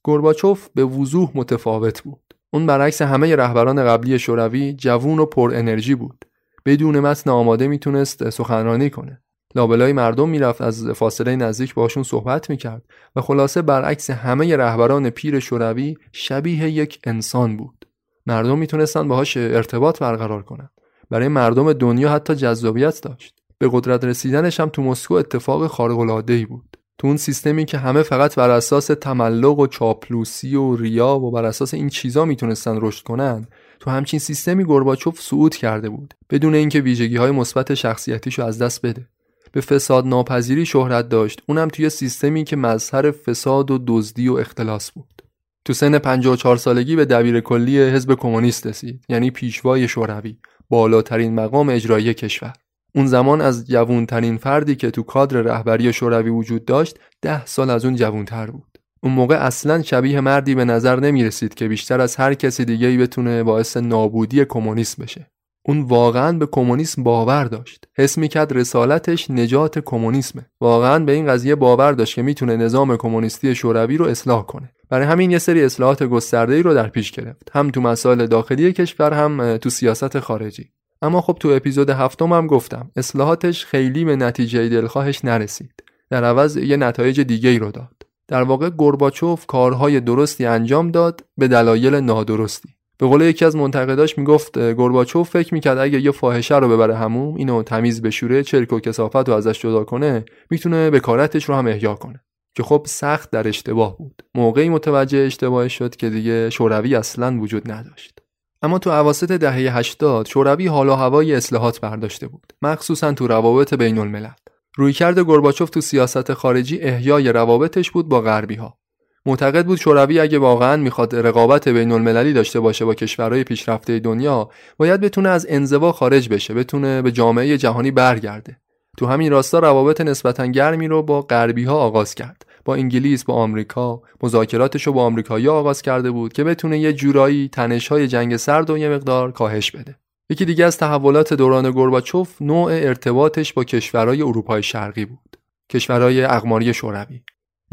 گورباچوف به وضوح متفاوت بود. اون برعکس همه رهبران قبلی شوروی جوون و پر انرژی بود. بدون متن آماده می‌تونست سخنرانی کنه. لابلای مردم می‌رفت از فاصله نزدیک باشون صحبت می‌کرد و خلاصه برعکس همه رهبران پیر شوروی شبیه یک انسان بود. مردم می‌تونستن باهاش ارتباط برقرار کنند برای مردم دنیا حتی جذابیت داشت. به قدرت رسیدنش هم تو مسکو اتفاق خارق ای بود. تو اون سیستمی که همه فقط بر اساس تملق و چاپلوسی و ریا و بر اساس این چیزا می‌تونستن رشد کنن تو همچین سیستمی گورباچوف صعود کرده بود بدون اینکه ویژگی های مثبت شخصیتیشو از دست بده. به فساد ناپذیری شهرت داشت. اونم توی سیستمی که مظهر فساد و دزدی و اختلاس بود. تو سن 54 سالگی به دبیر کلی حزب کمونیست رسید یعنی پیشوای شوروی بالاترین مقام اجرایی کشور. اون زمان از جوونترین فردی که تو کادر رهبری شوروی وجود داشت ده سال از اون جوونتر بود. اون موقع اصلا شبیه مردی به نظر نمی رسید که بیشتر از هر کسی دیگه بتونه باعث نابودی کمونیسم بشه. اون واقعا به کمونیسم باور داشت. حس می‌کرد رسالتش نجات کمونیسمه. واقعا به این قضیه باور داشت که می‌تونه نظام کمونیستی شوروی رو اصلاح کنه. برای همین یه سری اصلاحات گسترده‌ای رو در پیش گرفت. هم تو مسائل داخلی کشور هم تو سیاست خارجی. اما خب تو اپیزود هفتم هم گفتم اصلاحاتش خیلی به نتیجه دلخواهش نرسید. در عوض یه نتایج دیگه ای رو داد. در واقع گورباچوف کارهای درستی انجام داد به دلایل نادرستی. به قول یکی از منتقداش می‌گفت گورباچوف فکر می‌کرد اگه یه فاحشه رو ببره هموم اینو تمیز بشوره چرک و کسافت رو ازش جدا کنه می‌تونه بکارتش رو هم احیا کنه. که خب سخت در اشتباه بود. موقعی متوجه اشتباهش شد که دیگه شوروی اصلا وجود نداشت. اما تو عواسط دهه 80 شوروی حال و هوای اصلاحات برداشته بود. مخصوصا تو روابط بین الملل رویکرد گورباچوف تو سیاست خارجی احیای روابطش بود با غربی ها معتقد بود شوروی اگه واقعا می‌خواد رقابت بین المللی داشته باشه با کشورهای پیشرفته دنیا باید بتونه از انزوا خارج بشه بتونه به جامعه جهانی برگرده. تو همین راستا روابط نسبتا گرمی رو با غربی ها آغاز کرد. با انگلیس با آمریکا مذاکراتش رو با آمریکایی آغاز کرده بود که بتونه یه جورایی تنش‌های جنگ سرد و یه مقدار کاهش بده. یکی دیگه از تحولات دوران گورباچوف نوع ارتباطش با کشورهای اروپای شرقی بود. کشورهای اقماری شوروی.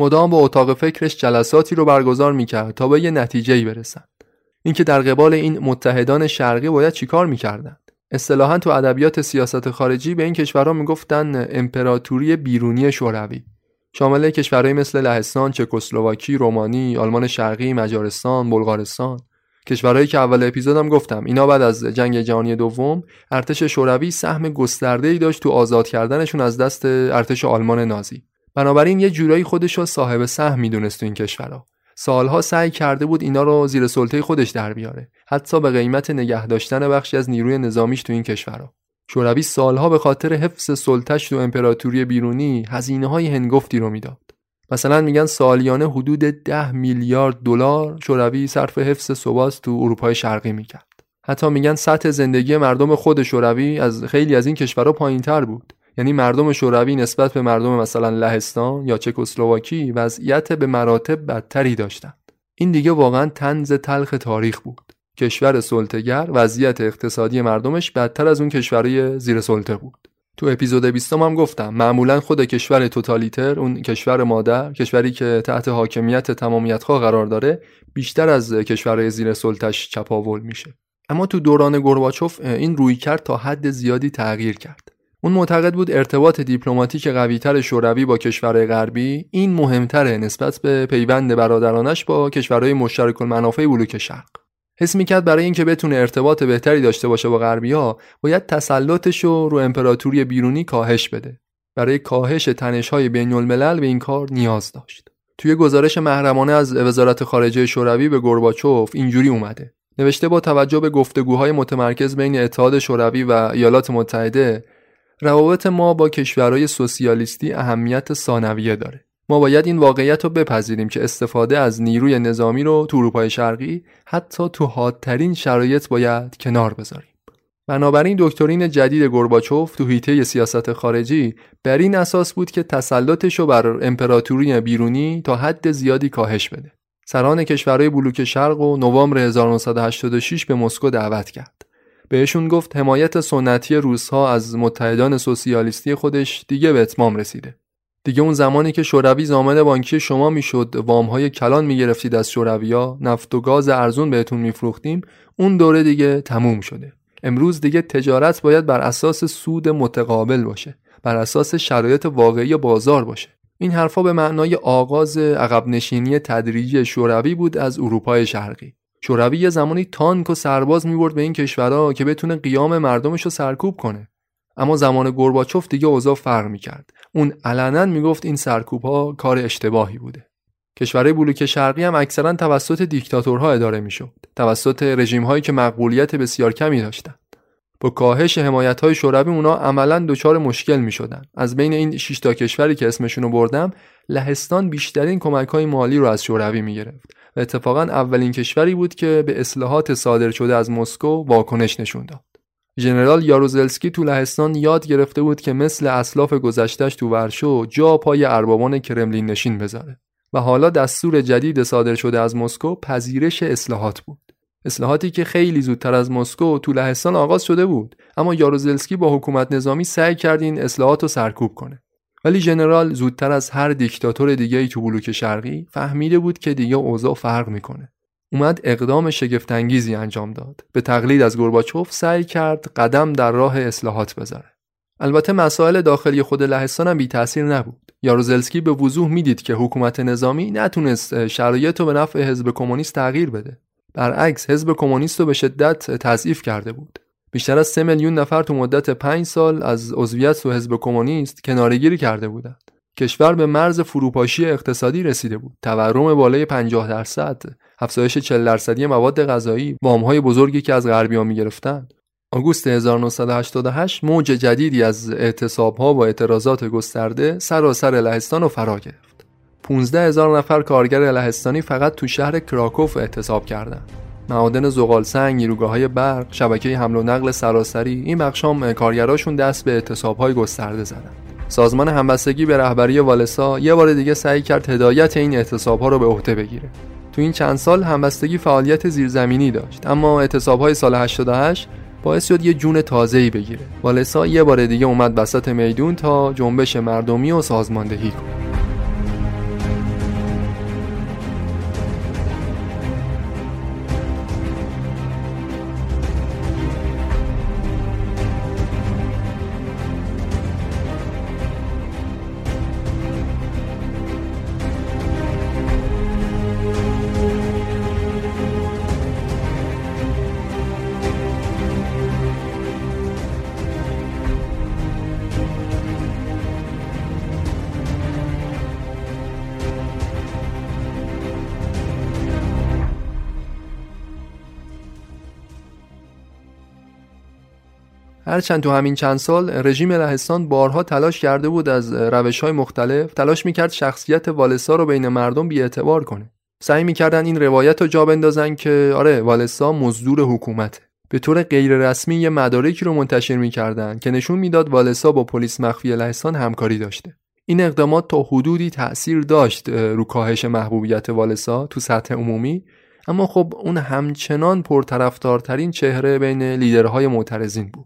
مدام با اتاق فکرش جلساتی رو برگزار می‌کرد تا به یه نتیجه‌ای برسن. اینکه در قبال این متحدان شرقی باید چیکار می‌کردند؟ اصطلاحا تو ادبیات سیاست خارجی به این کشورها می‌گفتن امپراتوری بیرونی شوروی. شامل کشورهایی مثل لهستان، چکسلواکی، رومانی، آلمان شرقی، مجارستان، بلغارستان. کشورهایی که اول اپیزودم گفتم. اینا بعد از جنگ جهانی دوم ارتش شوروی سهم گسترده‌ای داشت تو آزاد کردنشون از دست ارتش آلمان نازی. بنابراین یه جورایی خودش رو صاحب سهم می‌دونست تو این کشورها. سالها سعی کرده بود اینا رو زیر سلطه خودش در بیاره. حتی به قیمت نگه داشتن بخشی از نیروی نظامیش تو این کشورها. شوروی سالها به خاطر حفظ سلطش تو امپراتوری بیرونی هزینه های هنگفتی رو می‌داد. مثلا میگن سالیانه حدود ده میلیارد دلار شوروی صرف حفظ ثبات تو اروپای شرقی می‌کرد. حتی میگن سطح زندگی مردم خود شوروی از خیلی از این کشورها پایینتر بود. یعنی مردم شوروی نسبت به مردم مثلا لهستان یا چکسلواکی وضعیت به مراتب بدتری داشتند. این دیگه واقعا تنز تلخ تاریخ بود. کشور سلطه‌گر وضعیت اقتصادی مردمش بدتر از اون کشورهای زیر سلطه بود. تو اپیزود 20 هم گفتم معمولا خود کشور توتالیتر اون کشور مادر کشوری که تحت حاکمیت تمامیتخواه قرار داره بیشتر از کشورهای زیر سلطش چپاول میشه. اما تو دوران گورباچوف این رویکرد تا حد زیادی تغییر کرد. اون معتقد بود ارتباط دیپلماتیک قویتر شوروی با کشورهای غربی این مهمتره نسبت به پیوند برادرانش با کشورهای مشترک المنافع بلوک شرق. حس می‌کرد برای اینکه بتونه ارتباط بهتری داشته باشه با غربیا باید تسلطش رو رو امپراتوری بیرونی کاهش بده. برای کاهش تنش‌های بین الملل به این کار نیاز داشت. توی گزارش محرمانه از وزارت خارجه شوروی به گورباچوف اینجوری اومده. نوشته با توجه به گفتگوهای متمرکز بین اتحاد شوروی و ایالات متحده روابط ما با کشورهای سوسیالیستی اهمیت ثانویه داره. ما باید این واقعیت رو بپذیریم که استفاده از نیروی نظامی رو تو اروپای شرقی حتی تو حادترین شرایط باید کنار بذاریم. بنابراین دکترین جدید گورباچوف تو حیطه سیاست خارجی بر این اساس بود که تسلطش رو بر امپراتوری بیرونی تا حد زیادی کاهش بده. سران کشورهای بلوک شرق و نوامبر 1986 به مسکو دعوت کرد. بهشون گفت حمایت سنتی روسها از متحدان سوسیالیستی خودش دیگه به اتمام رسیده. دیگه اون زمانی که شوروی زامن بانکی شما می‌شد وامهای کلان می‌گرفتید از شورویا نفت و گاز ارزون بهتون میفروختیم اون دوره دیگه تموم شده. امروز دیگه تجارت باید بر اساس سود متقابل باشه بر اساس شرایط واقعی بازار باشه. این حرفا به معنای آغاز عقب نشینی تدریجی شوروی بود از اروپای شرقی. شوروی یه زمانی تانک و سرباز می‌برد به این کشورها که بتونه قیام مردمش رو سرکوب کنه. اما زمان گورباچوف دیگه اوضاع فرق می‌کرد. اون علنا می‌گفت این سرکوب ها کار اشتباهی بوده. کشورهای بلوک شرقی هم اکثرا توسط دیکتاتورها اداره می‌شد. توسط رژیم هایی که مقبولیت بسیار کمی داشتند با کاهش حمایت های شوروی اونا عملا دچار مشکل می شدن. از بین این 6 تا کشوری که اسمشون رو بردم لهستان بیشترین کمک های مالی رو از شوروی می گرفت و اتفاقا اولین کشوری بود که به اصلاحات صادر شده از مسکو واکنش نشون داد. ژنرال یاروزلسکی تو لهستان یاد گرفته بود که مثل اسلاف گذشتش تو ورشو جا پای اربابان کرملین نشین بذاره و حالا دستور جدید صادر شده از مسکو پذیرش اصلاحات بود. اصلاحاتی که خیلی زودتر از مسکو تو لهستان آغاز شده بود اما یاروزلسکی با حکومت نظامی سعی کرد این اصلاحات رو سرکوب کنه ولی ژنرال زودتر از هر دیکتاتور دیگه تو بلوک شرقی فهمیده بود که دیگه اوضاع فرق می‌کنه. اومد اقدام شگفتانگیزی انجام داد. به تقلید از گورباچوف سعی کرد قدم در راه اصلاحات بذاره. البته مسائل داخلی خود لهستان هم بی تاثیر نبود. یاروزلسکی به وضوح می‌دید که حکومت نظامی نتونست شرایط رو به نفع حزب کمونیست تغییر بده. برعکس حزب کمونیست رو به شدت تضعیف کرده بود. بیشتر از 3 میلیون نفر تو مدت 5 سال از عضویت تو حزب کمونیست کنارگیری کرده بودند. کشور به مرز فروپاشی اقتصادی رسیده بود. تورم بالای 50 درصد افزایش 40 درصدی مواد غذایی وامهای بزرگی که از غربیان می‌گرفتند. آگوست 1988 موج جدیدی از اعتصابها و اعتراضات گسترده سراسر لهستان رو فرا گرفت. 15 هزار نفر کارگر لهستانی فقط تو شهر کراکوف اعتصاب کردند. معادن زغال سنگ، برق، شبکه حمل و نقل سراسری این بخشام کارگراشون دست به اعتصاب های گسترده زدن. سازمان همبستگی به رهبری والسا یه بار دیگه سعی کرد هدایت این اعتصابها رو به عهده بگیره. تو این چند سال همبستگی فعالیت زیرزمینی داشت اما اعتصابهای سال 88 باعث شد یه جون تازه‌ای بگیره. والسا یه بار دیگه اومد وسط میدون تا جنبش مردمی و سازماندهی کنه. هرچند تو همین چند سال رژیم لهستان بارها تلاش کرده بود از روش های مختلف تلاش می‌کرد شخصیت والسا رو بین مردم بیاعتبار کنه. سعی می‌کردن این روایت رو جا بندازن که آره والسا مزدور حکومته به طور غیررسمی یه مدارکی رو منتشر می‌کردن که نشون می‌داد والسا با پلیس مخفی لهستان همکاری داشته. این اقدامات تا حدودی تأثیر داشت رو کاهش محبوبیت والسا تو سطح عمومی. اما خب اون همچنان پرطرفدارترین چهره بین لیدرهای معترضین بود.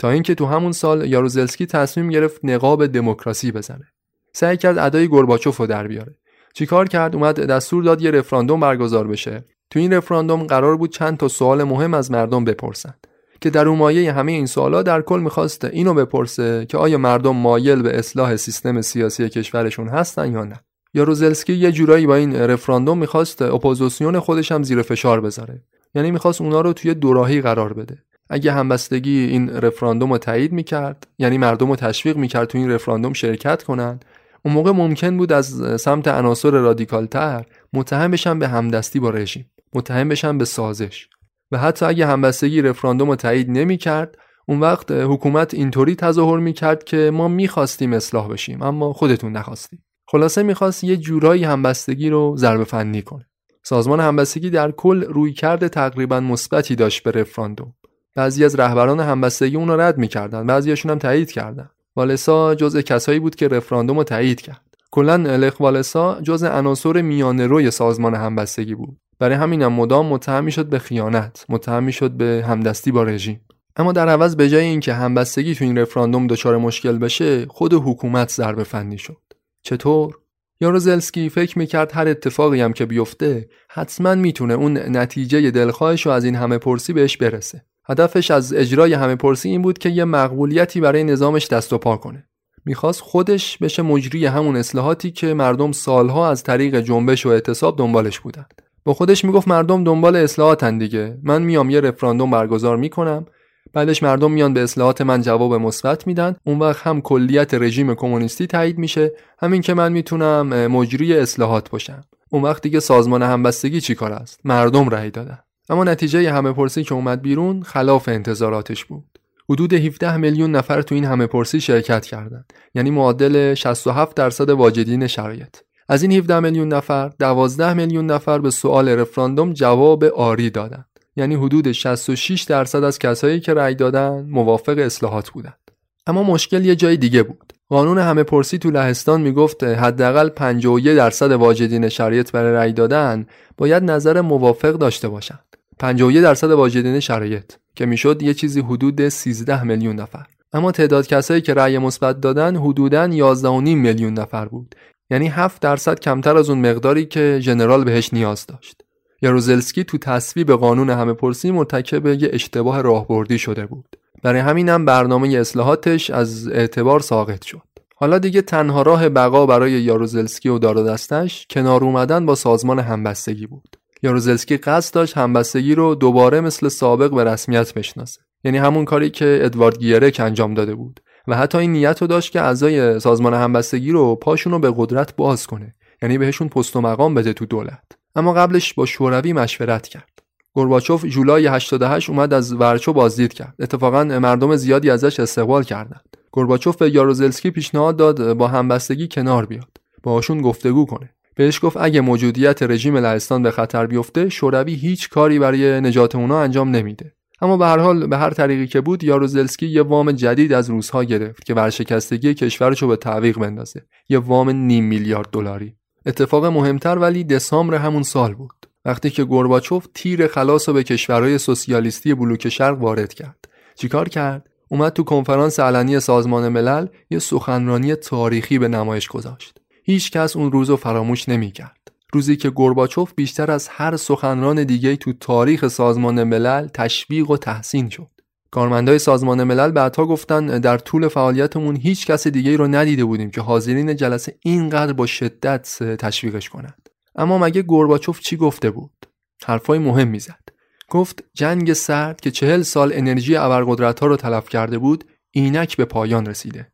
تا اینکه تو همون سال یاروزلسکی تصمیم گرفت نقاب دموکراسی بزنه. سعی کرد ادای گورباچوف رو در بیاره. چیکار کرد؟ اومد دستور داد یه رفراندوم برگزار بشه. تو این رفراندوم قرار بود چند تا سوال مهم از مردم بپرسن. که در مایه همه این سوالا در کل می‌خواست اینو بپرسه که آیا مردم مایل به اصلاح سیستم سیاسی کشورشون هستن یا نه. یاروزلسکی یه جورایی با این رفراندوم می‌خواست اپوزیسیون خودش هم زیر فشار بذاره. یعنی می‌خواست اونا رو توی دوراهی قرار بده. اگه همبستگی این رفراندوم رو تایید می‌کرد یعنی مردم رو تشویق می‌کرد تو این رفراندوم شرکت کنن اون موقع ممکن بود از سمت عناصر رادیکالتر متهم بشن به همدستی با رژیم متهم بشن به سازش. و حتی اگه همبستگی رفراندوم رو تایید نمی‌کرد اون وقت حکومت اینطوری تظاهر می‌کرد که ما می‌خواستیم اصلاح بشیم اما خودتون نخواستیم. خلاصه می‌خواست یه جورایی همبستگی رو ضربه فنی کنه. سازمان همبستگی در کل روی کرده تقریبا مثبتی داشت به رفراندوم. بعضی از رهبران همبستگی اون رو رد می‌کردن بعضیاشون هم تایید کردن. والسا جزء کسایی بود که رفراندوم رو تایید کرد. کلا لخ والسا جزء عناصر میانه روی سازمان همبستگی بود. برای همینم مدام متهم شد به خیانت متهم شد به همدستی با رژیم. اما در عوض به جای اینکه همبستگی تو این رفراندوم دچار مشکل بشه خود حکومت ضربه فنی شد. چطور؟ یاروزلسکی فکر می‌کرد هر اتفاقی هم که بیفته حتما می‌تونه اون نتیجه دلخواهش رو از این همه پرسی بهش برسه. هدفش از اجرای همه پرسی این بود که یه مقبولیتی برای نظامش دست و پا کنه. می‌خواست خودش بشه مجری همون اصلاحاتی که مردم سالها از طریق جنبش و اعتصاب دنبالش بودند. با خودش می‌گفت مردم دنبال اصلاحاتن دیگه. من میام یه رفراندوم برگزار می‌کنم. بعدش مردم میان به اصلاحات من جواب مثبت میدن. اون وقت هم کلیت رژیم کمونیستی تایید میشه. همین که من می‌تونم مجری اصلاحات باشم. اون وقت دیگه سازمان همبستگی چی کار است؟ مردم رأی دادن. اما نتیجه همه پرسی که اومد بیرون خلاف انتظاراتش بود. حدود 17 میلیون نفر تو این همه پرسی شرکت کردند. یعنی معادل 67 درصد واجدین شرایط. از این 17 میلیون نفر 12 میلیون نفر به سوال رفراندوم جواب آری دادند. یعنی حدود 66 درصد از کسایی که رأی دادن موافق اصلاحات بودند. اما مشکل یه جای دیگه بود. قانون همه پرسی تو لهستان می‌گفت حداقل 51 درصد واجدین شرایط برای رأی دادن باید نظر موافق داشته باشند 51 درصد واجدین شرایط که می‌شد یه چیزی حدود 13 میلیون نفر. اما تعداد کسایی که رأی مثبت دادن حدوداً 11.5 میلیون نفر بود. یعنی 7 درصد کمتر از اون مقداری که ژنرال بهش نیاز داشت. یاروزلسکی تو تصویب قانون همه پرسی مرتکب یه اشتباه راهبردی شده بود. برای همینم برنامه اصلاحاتش از اعتبار ساقط شد. حالا دیگه تنها راه بقا برای یاروزلسکی و دار دستش کنار اومدن با سازمان همبستگی بود. یاروزلسکی قصد داشت همبستگی رو دوباره مثل سابق به رسمیت بشناسه. یعنی همون کاری که ادوارد گیرک انجام داده بود. و حتی این نیت رو داشت که اعضای سازمان همبستگی رو پاشون رو به قدرت باز کنه. یعنی بهشون پست و مقام بده تو دولت. اما قبلش با شوروی مشورت کرد. گورباچوف جولای 88 اومد از ورچو بازدید کرد. اتفاقا مردم زیادی ازش استقبال کردند. گورباچوف به یاروزلسکی پیشنهاد داد با همبستگی کنار بیاد. باهاشون گفتگو کنه. بهش گفت اگه موجودیت رژیم لهستان به خطر بیفته شوروی هیچ کاری برای نجات اونا انجام نمیده. اما به هر حال به هر طریقی که بود یاروزلسکی یه وام جدید از روسها گرفت که ورشکستگی کشورش رو به تعویق بندازه. یه وام نیم میلیارد دلاری. اتفاق مهمتر ولی دسامبر همون سال بود. وقتی که گورباچوف تیر خلاص به کشورهای سوسیالیستی بلوک شرق وارد کرد. چیکار کرد؟ اومد تو کنفرانس علنی سازمان ملل یه سخنرانی تاریخی به نمایش گذاشت. هیچ کس اون روز رو فراموش نمی‌کرد. روزی که گورباچوف بیشتر از هر سخنران دیگه تو تاریخ سازمان ملل تشویق و تحسین شد. کارمندای سازمان ملل بعدها گفتن در طول فعالیتمون هیچ کس دیگه رو ندیده بودیم که حاضرین جلسه اینقدر با شدت تشویقش کنند. اما مگه گورباچوف چی گفته بود؟ حرفای مهم می‌زد گفت جنگ سرد که چهل سال انرژی ابرقدرت ها رو تلف کرده بود اینک به پایان رسیده.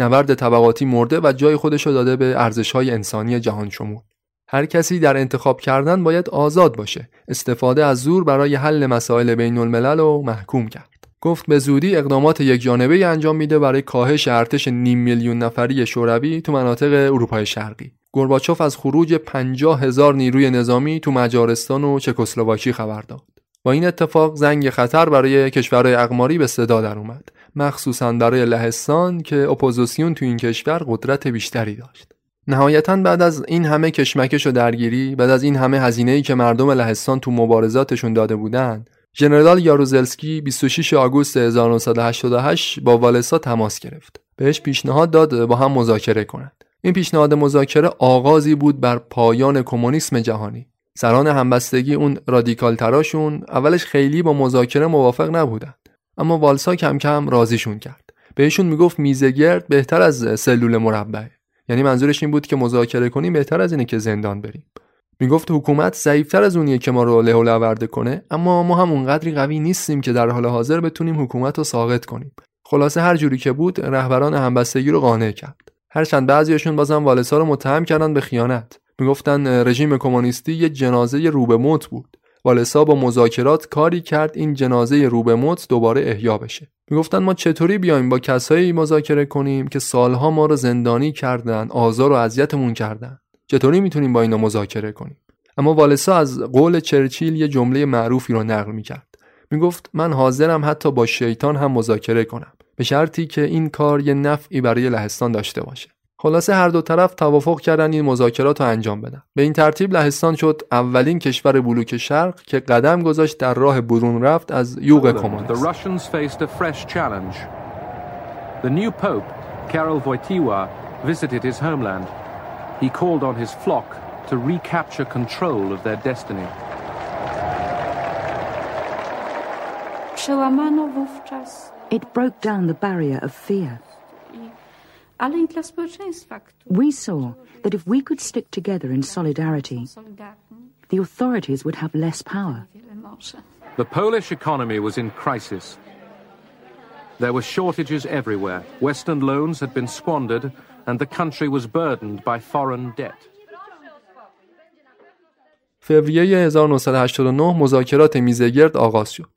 نبرد طبقاتی مرده و جای خودش رو داده به ارزش های انسانی جهان شمول. هر کسی در انتخاب کردن باید آزاد باشه. استفاده از زور برای حل مسائل بین الملل رو محکوم کرد. گفت به زودی اقدامات یک جانبه انجام میده برای کاهش ارتش نیم میلیون نفری شوروی تو مناطق اروپای شرقی. گورباچوف از خروج 50 هزار نیروی نظامی تو مجارستان و چکسلواکی خبر داد. با این اتفاق زنگ خطر برای کشورهای اقماری به صدا در اومد مخصوصا برای لهستان که اپوزیسیون تو این کشور قدرت بیشتری داشت. نهایتا بعد از این همه کشمکش و درگیری بعد از این همه هزینه ای که مردم لهستان تو مبارزاتشون داده بودند ژنرال یاروزلسکی 26 آگوست 1988 با والسا تماس گرفت. بهش پیشنهاد داد با هم مذاکره کنند. این پیشنهاد مذاکره آغازی بود بر پایان کمونیسم جهانی. سران همبستگی اون رادیکال تراشون اولش خیلی با مذاکره موافق نبودند اما والسا کم کم راضیشون کرد. بهشون می‌گفت میزگرد بهتر از سلول مربعه یعنی منظورش این بود که مذاکره کنیم بهتر از اینه که زندان بریم. می‌گفت حکومت ضعیفتر از اونیه که ما رو له و کنه اما ما هم اونقدری قوی نیستیم که در حال حاضر بتونیم حکومت رو ساقط کنیم. خلاصه هر جوری که بود رهبران همبستگی رو قانع کرد. هرچند بعضیاشون بازم والسا رو متهم کردن به خیانت. می‌گفتن رژیم کمونیستی یه جنازه روبه موت بود. والسا با مذاکرات کاری کرد این جنازه روبه موت دوباره احیا بشه. می‌گفتن ما چطوری بیایم با کسایی مذاکره کنیم که سالها ما رو زندانی کردن آزار و اذیتمون کردن؟ چطوری می‌تونیم با اینا مذاکره کنیم؟ اما والسا از قول چرچیل یه جمله معروفی رو نقل می‌کرد. می‌گفت من حاضرم حتی با شیطان هم مذاکره کنم به شرطی که این کار یه نفعی برای لهستان داشته باشه. خلاصه هر دو طرف توافق کردن این مذاکرات رو انجام بدن به این ترتیب لهستان شد اولین کشور بلوک شرق که قدم گذاشت در راه برون رفت از یوغ کمونیست The new pope, Karol Wojtyła, visited his homeland. He called on his flock to recapture control of their destiny. It broke down the barrier of fear. We saw that if we could stick together in solidarity, the authorities would have less power. The Polish economy was in crisis. There were shortages everywhere. Western loans had been squandered, and the country was burdened by foreign debt. فوریه 1989 مذاکرات میزگرد آغاز شد.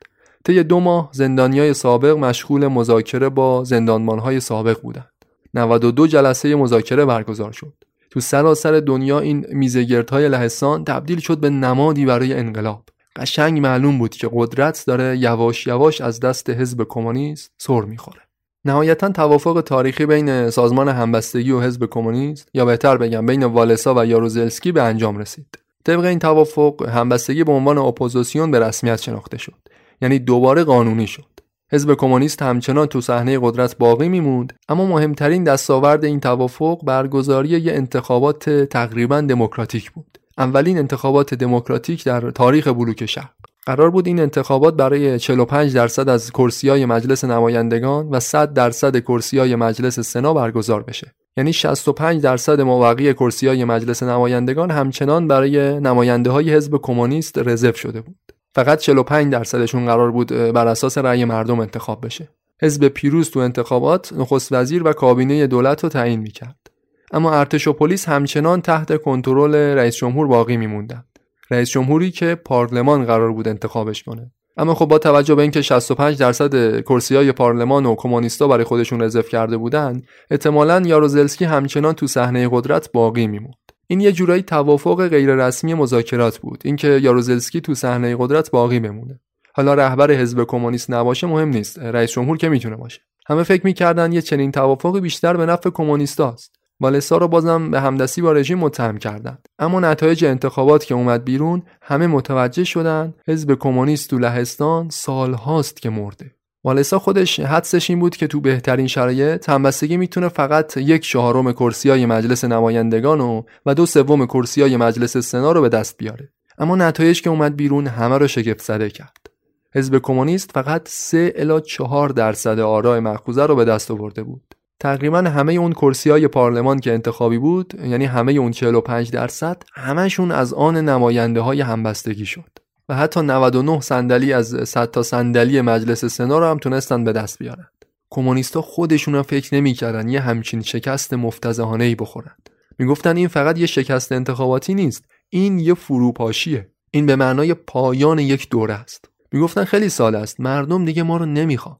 طی دو ماه زندانیای سابق مشغول مذاکره با زندانبانهای سابق بودند. 92 جلسه مذاکره برگزار شد. تو سراسر دنیا این میزگردهای لهستان تبدیل شد به نمادی برای انقلاب. قشنگ معلوم بود که قدرت داره یواش یواش از دست حزب کمونیست سر می‌خوره. نهایتا توافق تاریخی بین سازمان همبستگی و حزب کمونیست یا بهتر بگم بین والسا و یاروزلسکی به انجام رسید. طبق این توافق همبستگی به عنوان اپوزیسیون به رسمیت شناخته شد. یعنی دوباره قانونی شد. حزب کمونیست همچنان تو صحنه قدرت باقی میموند اما مهمترین دستاورد این توافق برگزاری یه انتخابات تقریبا دموکراتیک بود. اولین انتخابات دموکراتیک در تاریخ بلوک شرق. قرار بود این انتخابات برای 45 درصد از کرسیای مجلس نمایندگان و 100 درصد کرسیای مجلس سنا برگزار بشه. یعنی 65 درصد موقعی کرسیای مجلس نمایندگان همچنان برای نماینده های حزب کمونیست رزرو شده بود. فقط 45 درصدشون قرار بود بر اساس رأی مردم انتخاب بشه. حزب پیروز تو انتخابات نخست وزیر و کابینه دولت رو تعیین می‌کرد. اما ارتش و پلیس همچنان تحت کنترل رئیس جمهور باقی میموندند. رئیس جمهوری که پارلمان قرار بود انتخابش کنه. اما خب با توجه به اینکه 65 درصد کرسی های پارلمان و کمونیستا برای خودشون رزرو کرده بودند، احتمالاً یاروزلسکی همچنان تو صحنه قدرت باقی میموند. این یه جورایی توافق غیررسمی مذاکرات بود. اینکه یاروزلسکی تو صحنه قدرت باقی بمونه. حالا رهبر حزب کمونیست نباشه مهم نیست. رئیس جمهور که می‌تونه باشه. همه فکر می‌کردن یه چنین توافقی بیشتر به نفع کمونیستاست. والسا رو بازم به همدستی با رژیم متهم کردند اما نتایج انتخابات که اومد بیرون همه متوجه شدن حزب کمونیست تو لهستان سالهاست که مرده. والسا خودش حدسش این بود که تو بهترین شرایط همبستگی می‌تونه فقط یک چهارم کرسیای مجلس نمایندگان و و دو سوم کرسیای مجلس سنا رو به دست بیاره. اما نتایج که اومد بیرون همه رو شگفت زده کرد. حزب کمونیست فقط 3 الی 4 درصد آرای مخوزه رو به دست آورده بود. تقریبا همه اون کرسی های پارلمان که انتخابی بود یعنی همه اون 45 درصد همشون از آن نماینده های همبستگی شد. و حتی 99 صندلی از 100 تا صندلی مجلس سنا رو هم تونستن به دست بیارن. کمونیستا خودشون فکر نمی‌کردن یه همچین شکست مفتزهانه ای بخورند می‌گفتن این فقط یه شکست انتخاباتی نیست این یه فروپاشیه. این به معنای پایان یک دوره است. می‌گفتن خیلی سال است مردم دیگه ما رو نمی‌خوان.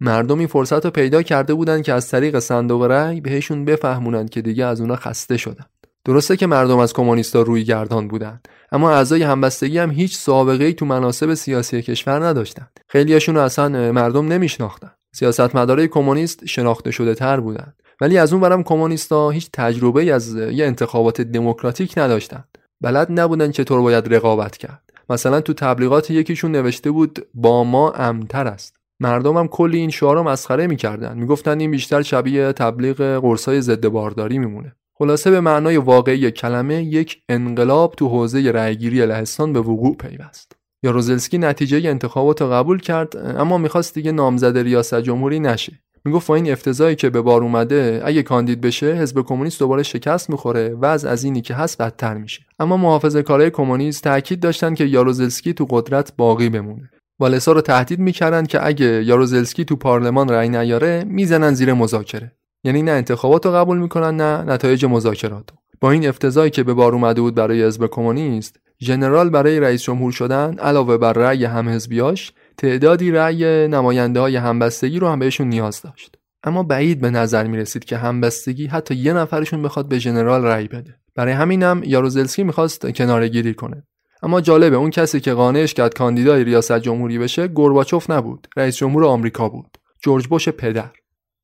مردم این فرصت رو پیدا کرده بودن که از طریق صندوق رأی بهشون بفهمونند که دیگه از اونا خسته شدن. درسته که مردم از کمونیستا روی گردان بودند اما اعضای همبستگی هم هیچ سابقه ای تو مناسب سیاسی کشور نداشتند خیلیاشون اصلا مردم نمیشناختن. سیاستمدارای کمونیست شناخته شده تر بودند ولی از اون برم کمونیستا هیچ تجربه از یه انتخابات دموکراتیک نداشتند بلد نبودن چطور باید رقابت کرد. مثلا تو تبلیغات یکیشون نوشته بود با ما امتر است. مردمم کلی این شعار مسخره می‌کردن. می‌گفتن این بیشتر شبیه تبلیغ قرصای ضد بارداری میمونه. خلاصه به معنای واقعی کلمه یک انقلاب تو حوزه رأیگیری لهستان به وقوع پیوست. یا روزلسکی نتیجه انتخابات رو قبول کرد اما می‌خواست دیگه نامزد ریاست جمهوری نشه. می‌گفت با این افتضاحی که به بار اومده اگه کاندید بشه حزب کمونیست دوباره شکست می‌خوره و از از اینی که هست بدتر میشه. اما محافظه کارهای کمونیست تاکید داشتن که یاروزلسکی تو قدرت باقی بمونه. والسا رو تهدید می‌کردن که اگه یاروزلسکی تو پارلمان رأی نیاره می‌زنن زیر مذاکره. یعنی نه انتخابات رو قبول می‌کنن نه نتایج مذاکرات با این افتضاحی که به بار اومده بود برای حزب کمونیست ژنرال برای رئیس جمهور شدن علاوه بر رأی همحزبیاش تعدادی رأی نماینده های همبستگی رو هم بهشون نیاز داشت. اما بعید به نظر می رسید که همبستگی حتی یه نفرشون بخواد به ژنرال رأی بده. برای همینم یاروزلسکی می‌خواست کناره گیری کنه. اما جالبه اون کسی که قانعش کرد کاندیدای ریاست جمهوری بشه گورباچوف نبود. رئیس جمهور آمریکا بود. جورج بوش پدر.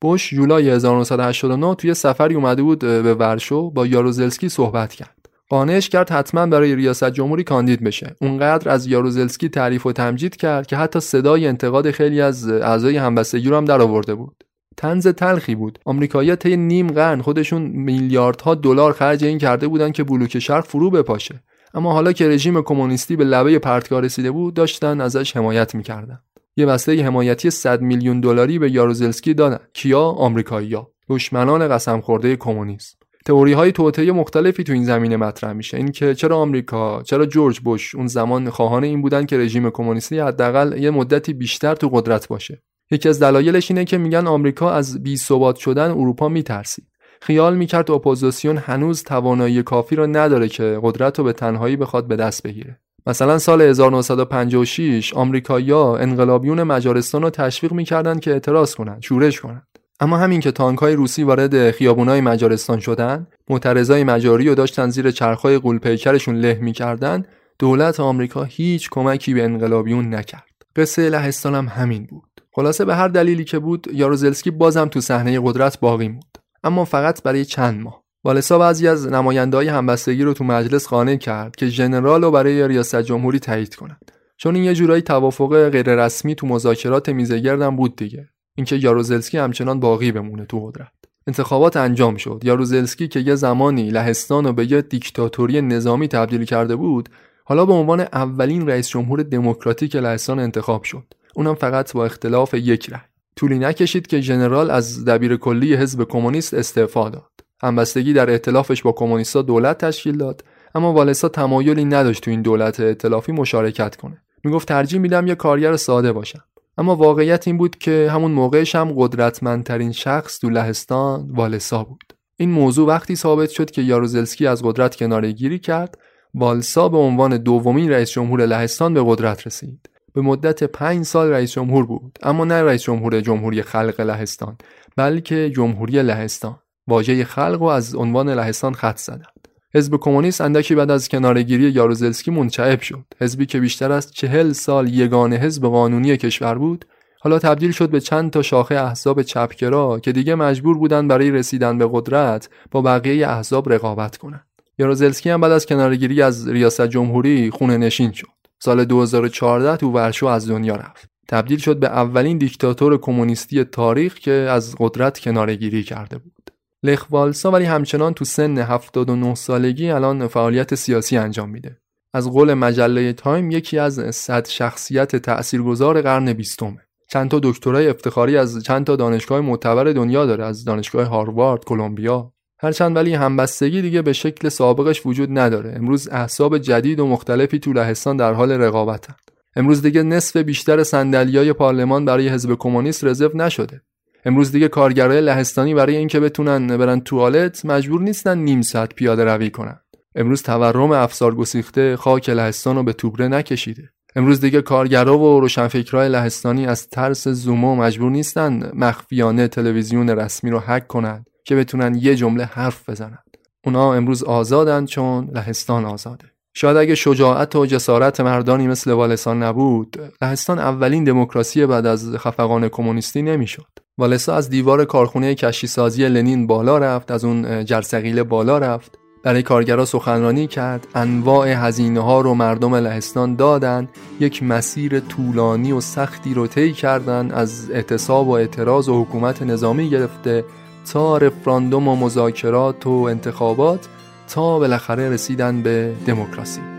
بوش یولای 1989 توی سفری اومده بود به ورشو با یاروزلسکی صحبت کرد. قانعش کرد حتما برای ریاست جمهوری کاندید بشه. اونقدر از یاروزلسکی تعریف و تمجید کرد که حتی صدای انتقاد خیلی از اعضای همبستگی رو هم در آورده بود. تنز تلخی بود. آمریکایی‌ها طی نیم قرن خودشون میلیاردها دلار خرج این کرده بودن که بلوک شرق فرو بپاشه. اما حالا که رژیم کمونیستی به لبه پرتگاه رسیده بود داشتن ازش حمایت می‌کردن. یه بسته حمایتی 100 میلیون دلاری به یاروزلسکی دادن. کیا؟ آمریکایی‌ها. دشمنان قسم خورده کمونیسم تئوری های توطئه مختلفی تو این زمینه مطرح میشه. اینکه چرا آمریکا چرا جورج بوش اون زمان خواهان این بودن که رژیم کمونیستی حداقل یه مدتی بیشتر تو قدرت باشه. یکی از دلایلش اینه که میگن آمریکا از بی ثبات شدن اروپا میترسید. خیال می‌کرد اپوزیسیون هنوز توانایی کافی را نداره که قدرت رو به تنهایی بخواد به دست بگیره. مثلا سال 1956 آمریکایی‌ها انقلابیون مجارستان رو تشویق می‌کردند که اعتراض کنند، شورش کنند. اما همین که تانکای روسی وارد خیابونای مجارستان شدن معترضای مجاری رو داشتن زیر چرخهای غول‌پیکرشون له می‌کردن دولت آمریکا هیچ کمکی به انقلابیون نکرد. قصه لهستان هم همین بود. خلاصه به هر دلیلی که بود یاروزلسکی بازم تو صحنه قدرت باقی موند. اما فقط برای چند ماه. والسا بعضی از نمایندهای همبستگی رو تو مجلس قانع کرد که ژنرال رو برای ریاست جمهوری تایید کنند. چون این یه جورایی توافق غیررسمی تو مذاکرات میزگردم بود دیگه. اینکه یاروزلسکی همچنان باقی بمونه تو قدرت. انتخابات انجام شد. یاروزلسکی که یه زمانی لهستان رو به یه دیکتاتوری نظامی تبدیل کرده بود حالا به عنوان اولین رئیس جمهور دموکراتیک لهستان انتخاب شد. اونم فقط با اختلاف یک رأی. طولی نکشید که ژنرال از دبیر کلی حزب کمونیست استعفا داد. همبستگی در ائتلافش با کمونیستا دولت تشکیل داد اما والسا تمایلی نداشت تو این دولت ائتلافی مشارکت کنه. می‌گفت ترجیح میدم یه کارگر ساده باشم. اما واقعیت این بود که همون موقعش هم قدرتمندترین شخص تو لهستان والسا بود. این موضوع وقتی ثابت شد که یاروزلسکی از قدرت کناره گیری کرد والسا به عنوان دومین رئیس جمهور لهستان به قدرت رسید. به مدت پنج سال رئیس جمهور بود اما نه رئیس جمهور جمهوری خلق لهستان بلکه جمهوری لهستان. واژه خلق و از عنوان لهستان خط زدند حزب کمونیست اندکی بعد از کنارگیری یاروزلسکی منشعب شد. حزبی که بیشتر از چهل سال یگانه حزب قانونی کشور بود، حالا تبدیل شد به چند تا شاخه احزاب چپگرا که دیگه مجبور بودن برای رسیدن به قدرت با بقیه احزاب رقابت کنند. یاروزلسکی هم بعد از کنارگیری از ریاست جمهوری خونه نشین شد. سال 2014 تو ورشو از دنیا رفت. تبدیل شد به اولین دیکتاتور کمونیستی تاریخ که از قدرت کنارگیری کرده بود. لخ والسا ولی همچنان تو سن 79 سالگی الان فعالیت سیاسی انجام میده. از قول مجله تایم یکی از صد شخصیت تاثیرگذار قرن بیستمه. چند تا دکترای افتخاری از چند تا دانشگاه معتبر دنیا داره از دانشگاه هاروارد، کلمبیا. هرچند ولی همبستگی دیگه به شکل سابقش وجود نداره. امروز احساب جدید و مختلفی تو لهستان در حال رقابتن. امروز دیگه نصف بیشتر صندلیای پارلمان برای حزب کمونیست رزرو نشده. امروز دیگه کارگرای لهستانی برای اینکه بتونن برن توالت مجبور نیستن نیم ساعت پیاده روی کنن. امروز تورم افسار گسیخته خاک لهستان رو به توبره نکشیده. امروز دیگه کارگرا و روشنفکرای لهستانی از ترس زومو مجبور نیستن مخفیانه تلویزیون رسمی رو هک کنند که بتونن یه جمله حرف بزنن. اونا امروز آزادن چون لهستان آزاده. شاید اگه شجاعت و جسارت مردانی مثل والسان نبود لهستان اولین دموکراسی بعد از خفقان کمونیستی نمی‌شد والسا از دیوار کارخونه کشی سازی لنین بالا رفت از اون جرسقیله بالا رفت. برای کارگرا سخنرانی کرد. انواع هزینه ها رو مردم لهستان دادن. یک مسیر طولانی و سختی رو طی کردن. از اعتصاب و اعتراض و حکومت نظامی گرفته. تا رفراندوم و مذاکرات و انتخابات. تا بالاخره رسیدن به دموکراسی.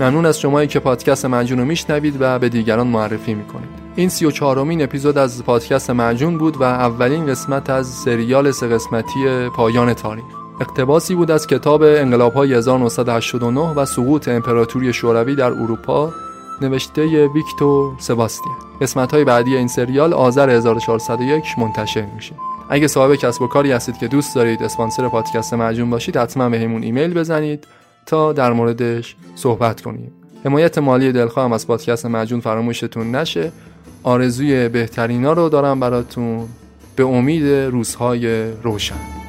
ممنون از شمایی که پادکست معجون رو میشنوید و به دیگران معرفی می‌کنید. این سی و چهارمین اپیزود از پادکست معجون بود و اولین قسمت از سریال سه قسمتی پایان تاریخ. اقتباسی بود از کتاب انقلاب های 1989 و سقوط امپراتوری شوروی در اروپا نوشته ویکتور سباستیان قسمت های بعدی این سریال آذر 1401 منتشر میشه. اگه صاحب کسب و کاری هستید که دوست دارید اسپانسر پادکست معجون باشید حتما بهمون ایمیل بزنید. تا در موردش صحبت کنیم. حمایت مالی دلخواهم از پادکست معجون فراموشتون نشه. آرزوی بهترینا رو دارم براتون. به امید روزهای روشن.